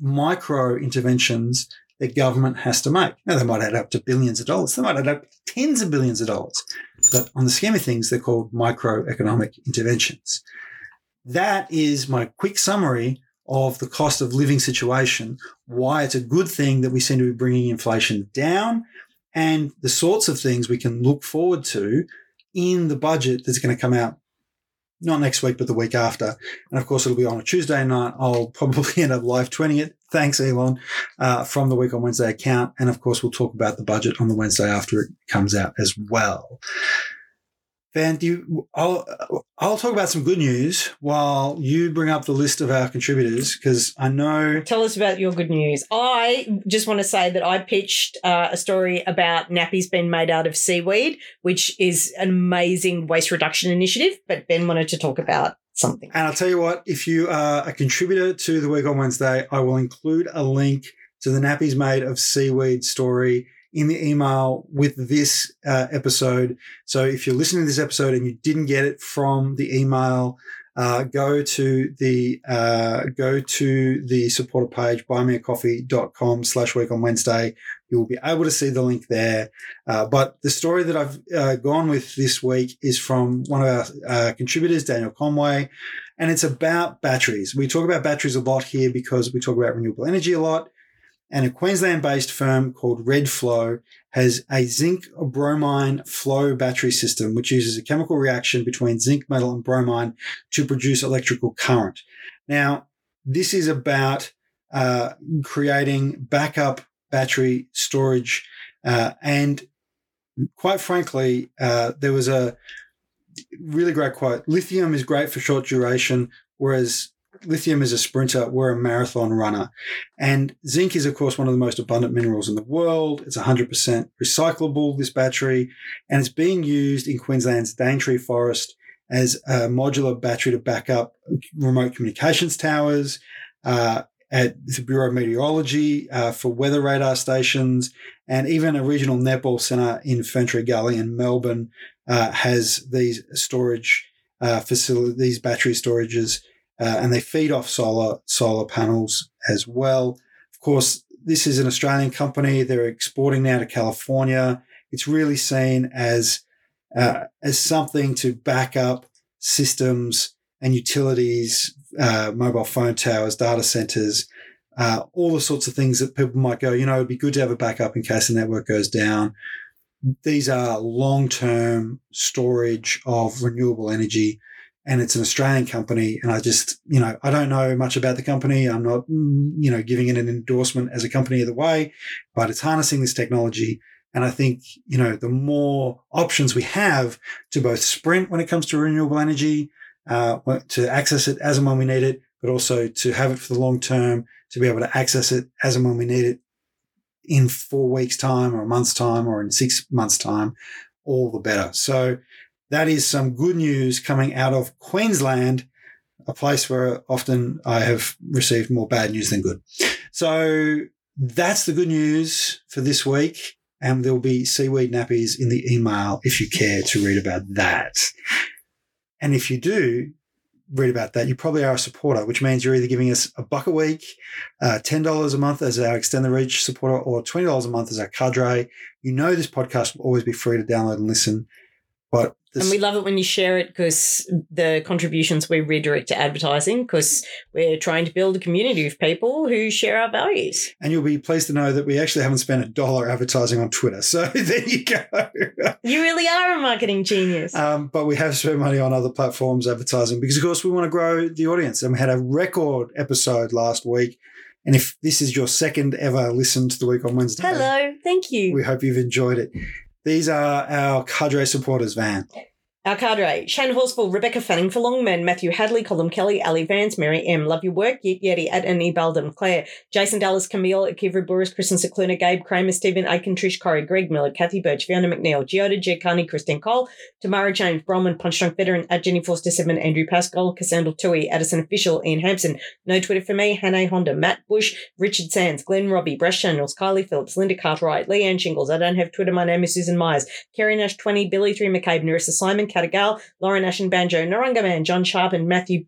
[SPEAKER 1] micro interventions that government has to make. Now, they might add up to billions of dollars. They might add up to tens of billions of dollars. But on the scheme of things, they're called microeconomic interventions. That is my quick summary of the cost of living situation, why it's a good thing that we seem to be bringing inflation down, and the sorts of things we can look forward to in the budget that's going to come out not next week, but the week after. And of course, it'll be on a Tuesday night. I'll [laughs] probably end up live tweeting it. Thanks, Elon, uh, from the Week on Wednesday account. And of course, we'll talk about the budget on the Wednesday after it comes out as well. Van, do you, I'll, I'll talk about some good news while you bring up the list of our contributors because I know
[SPEAKER 2] Tell us about your good news. I just want to say that I pitched uh, a story about nappies being made out of seaweed, which is an amazing waste reduction initiative. But Ben wanted to talk about something.
[SPEAKER 1] And I'll tell you what, if you are a contributor to the week on Wednesday, I will include a link to the nappies made of seaweed story in the email with this uh, episode. So if you're listening to this episode and you didn't get it from the email, uh, go to the uh, go to the supporter page buymeacoffee.com slash week on Wednesday. You will be able to see the link there. Uh, but the story that I've uh, gone with this week is from one of our uh, contributors, Daniel Conway, and it's about batteries. We talk about batteries a lot here because we talk about renewable energy a lot. And a Queensland based firm called Redflow has a zinc bromine flow battery system, which uses a chemical reaction between zinc metal and bromine to produce electrical current. Now, this is about uh, creating backup battery storage. Uh, and quite frankly, uh, there was a really great quote lithium is great for short duration, whereas lithium is a sprinter, we're a marathon runner. And zinc is, of course, one of the most abundant minerals in the world. It's 100% recyclable, this battery, and it's being used in Queensland's Daintree Forest as a modular battery to back up remote communications towers, uh, at the Bureau of Meteorology uh, for weather radar stations, and even a regional netball centre in Ferntree Gully in Melbourne uh, has these storage uh, facilities, these battery storages uh, and they feed off solar solar panels as well. Of course, this is an Australian company. They're exporting now to California. It's really seen as uh, as something to back up systems and utilities, uh, mobile phone towers, data centers, uh, all the sorts of things that people might go. You know, it'd be good to have a backup in case the network goes down. These are long term storage of renewable energy and it's an Australian company. And I just, you know, I don't know much about the company. I'm not, you know, giving it an endorsement as a company either way, but it's harnessing this technology. And I think, you know, the more options we have to both sprint when it comes to renewable energy, uh, to access it as and when we need it, but also to have it for the long term, to be able to access it as and when we need it in four weeks' time or a month's time or in six months' time, all the better. So that is some good news coming out of Queensland, a place where often I have received more bad news than good. So that's the good news for this week. And there will be seaweed nappies in the email if you care to read about that. And if you do, read about that, you probably are a supporter, which means you're either giving us a buck a week, uh, $10 a month as our Extend the Reach supporter, or $20 a month as our cadre. You know this podcast will always be free to download and listen. But this,
[SPEAKER 2] and we love it when you share it because the contributions we redirect to advertising because we're trying to build a community of people who share our values.
[SPEAKER 1] and you'll be pleased to know that we actually haven't spent a dollar advertising on Twitter. So [laughs] there you go.
[SPEAKER 2] You really are a marketing genius.
[SPEAKER 1] Um, but we have spent money on other platforms advertising because, of course, we want to grow the audience. And we had a record episode last week. And if this is your second ever listen to the week on Wednesday,
[SPEAKER 2] Hello, thank you.
[SPEAKER 1] we hope you've enjoyed it. These are our cadre supporters, Van.
[SPEAKER 2] Our cadre Shane Horsfall, Rebecca Fanning for Longman, Matthew Hadley, Colin Kelly, Ali Vance, Mary M. Love your work, Yet Yeti, at Annie Baldum, Claire, Jason Dallas, Camille, Kivra Boris, Kristen Secluna, Gabe Kramer, Stephen Aiken, Trish Corey, Greg Miller, Kathy Birch, Fiona McNeil, Giota, Giacani, Christine Cole, Tamara James, Bromman, Punchdrunk Veteran, at Jenny Forster Seven, Andrew Pascal, Cassandra Tui, Addison Official, Ian Hampson, No Twitter for me, Hannah Honda, Matt Bush, Richard Sands, Glenn Robbie, Brush Channels, Kylie Phillips, Linda Cartwright, Leanne Shingles, I don't have Twitter, my name is Susan Myers, Kerry Nash 20, Billy 3 McCabe, Narissa Simon, Catagal, Lauren Ashen Banjo, Narunga Man, John Sharp and Matthew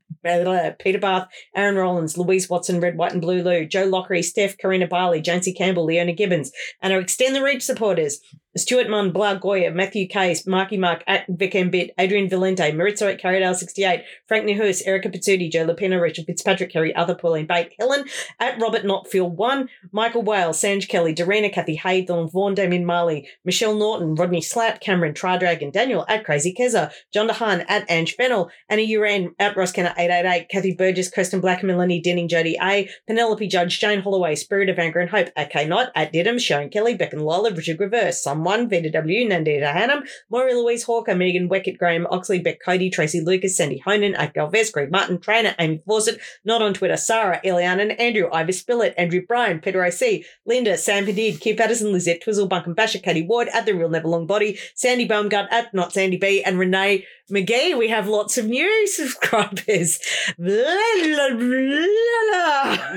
[SPEAKER 2] Peter Bath, Aaron Rollins, Louise Watson, Red, White, and Blue Lou, Joe Lockery, Steph, Karina Barley, Jancy Campbell, Leona Gibbons, and our Extend the Reach supporters. Stuart Munn, Blah Goya, Matthew Case, Marky Mark, at Vic M. Bit, Adrian Valente, Maritza at Carrydale 68, Frank Nihus, Erica Pizzuti, Joe Lapino, Rachel Fitzpatrick, Kerry Other, Pauline Bate, Helen, at Robert Notfield 1, Michael Whale, Sanj Kelly, Dorena, Kathy Haythorne, Vaughan, Damien Marley, Michelle Norton, Rodney Slapp, Cameron, Tridragon, Daniel, at Crazy Keza, John DeHaan, at Ange Fennel, Annie Uran, at Ross Kenner 888, Kathy Burgess, Kirsten Black, Melanie Denning, Jody A, Penelope Judge, Jane Holloway, Spirit of Anger and Hope, at K Knott, at Didham, Sharon Kelly, Beck and Lola, Richard Reverse, Someone, Vita W, Nandita Hannam, Maury Louise Hawker, Megan Weckett, Graham Oxley, Beck Cody, Tracy Lucas, Sandy Honan, at Galvez, Greg Martin, Trainer, Amy Fawcett, not on Twitter, Sarah, Eliana and Andrew, Ivy Spillett, Andrew Bryan, Peter O.C., Linda, Sam Padid, Kip Patterson, Lizette Twizzle, Bunkum Basher, Katie Ward, at The Real Never Long Body, Sandy Baumgart, at Not Sandy B, and Renee McGee. We have lots of new [laughs] subscribers. Blah, blah, blah,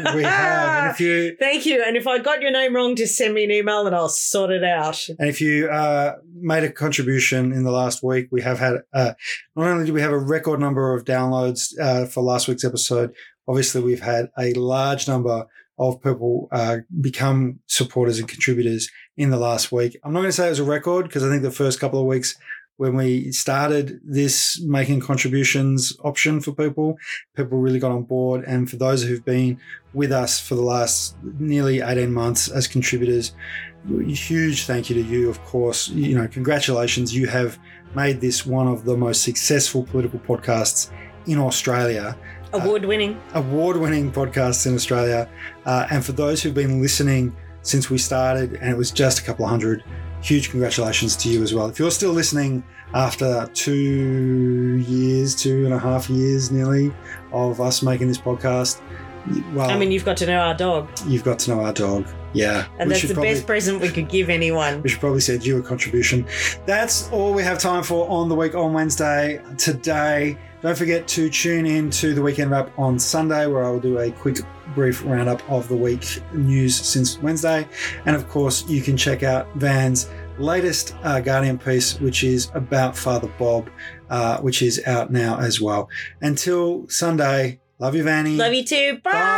[SPEAKER 2] blah.
[SPEAKER 1] We have. And if you
[SPEAKER 2] Thank you. And if I got your name wrong, just send me an email and I'll sort it out.
[SPEAKER 1] And if you uh, made a contribution in the last week, we have had uh, not only do we have a record number of downloads uh, for last week's episode, obviously we've had a large number of people uh, become supporters and contributors in the last week. I'm not going to say it was a record because I think the first couple of weeks when we started this making contributions option for people, people really got on board. And for those who've been with us for the last nearly 18 months as contributors, huge thank you to you, of course. You know, congratulations. You have made this one of the most successful political podcasts in Australia,
[SPEAKER 2] Award winning.
[SPEAKER 1] award winning podcasts in Australia. Uh, and for those who've been listening since we started, and it was just a couple of hundred, huge congratulations to you as well. If you're still listening after two years, two and a half years nearly of us making this podcast, well,
[SPEAKER 2] I mean, you've got to know our dog.
[SPEAKER 1] you've got to know our dog. Yeah.
[SPEAKER 2] And
[SPEAKER 1] We
[SPEAKER 2] that's the
[SPEAKER 1] probably-
[SPEAKER 2] best present we could give anyone.
[SPEAKER 1] we should probably send you a contribution. That's all we have time for on the week on Wednesday today. Don't forget to tune in to the weekend wrap on Sunday, where I will do a quick, brief roundup of the week news since Wednesday. And of course, you can check out Van's latest uh, Guardian piece, which is about Father Bob, uh, which is out now as well. Until Sunday, love you, Vanny.
[SPEAKER 2] Love you too. Bye.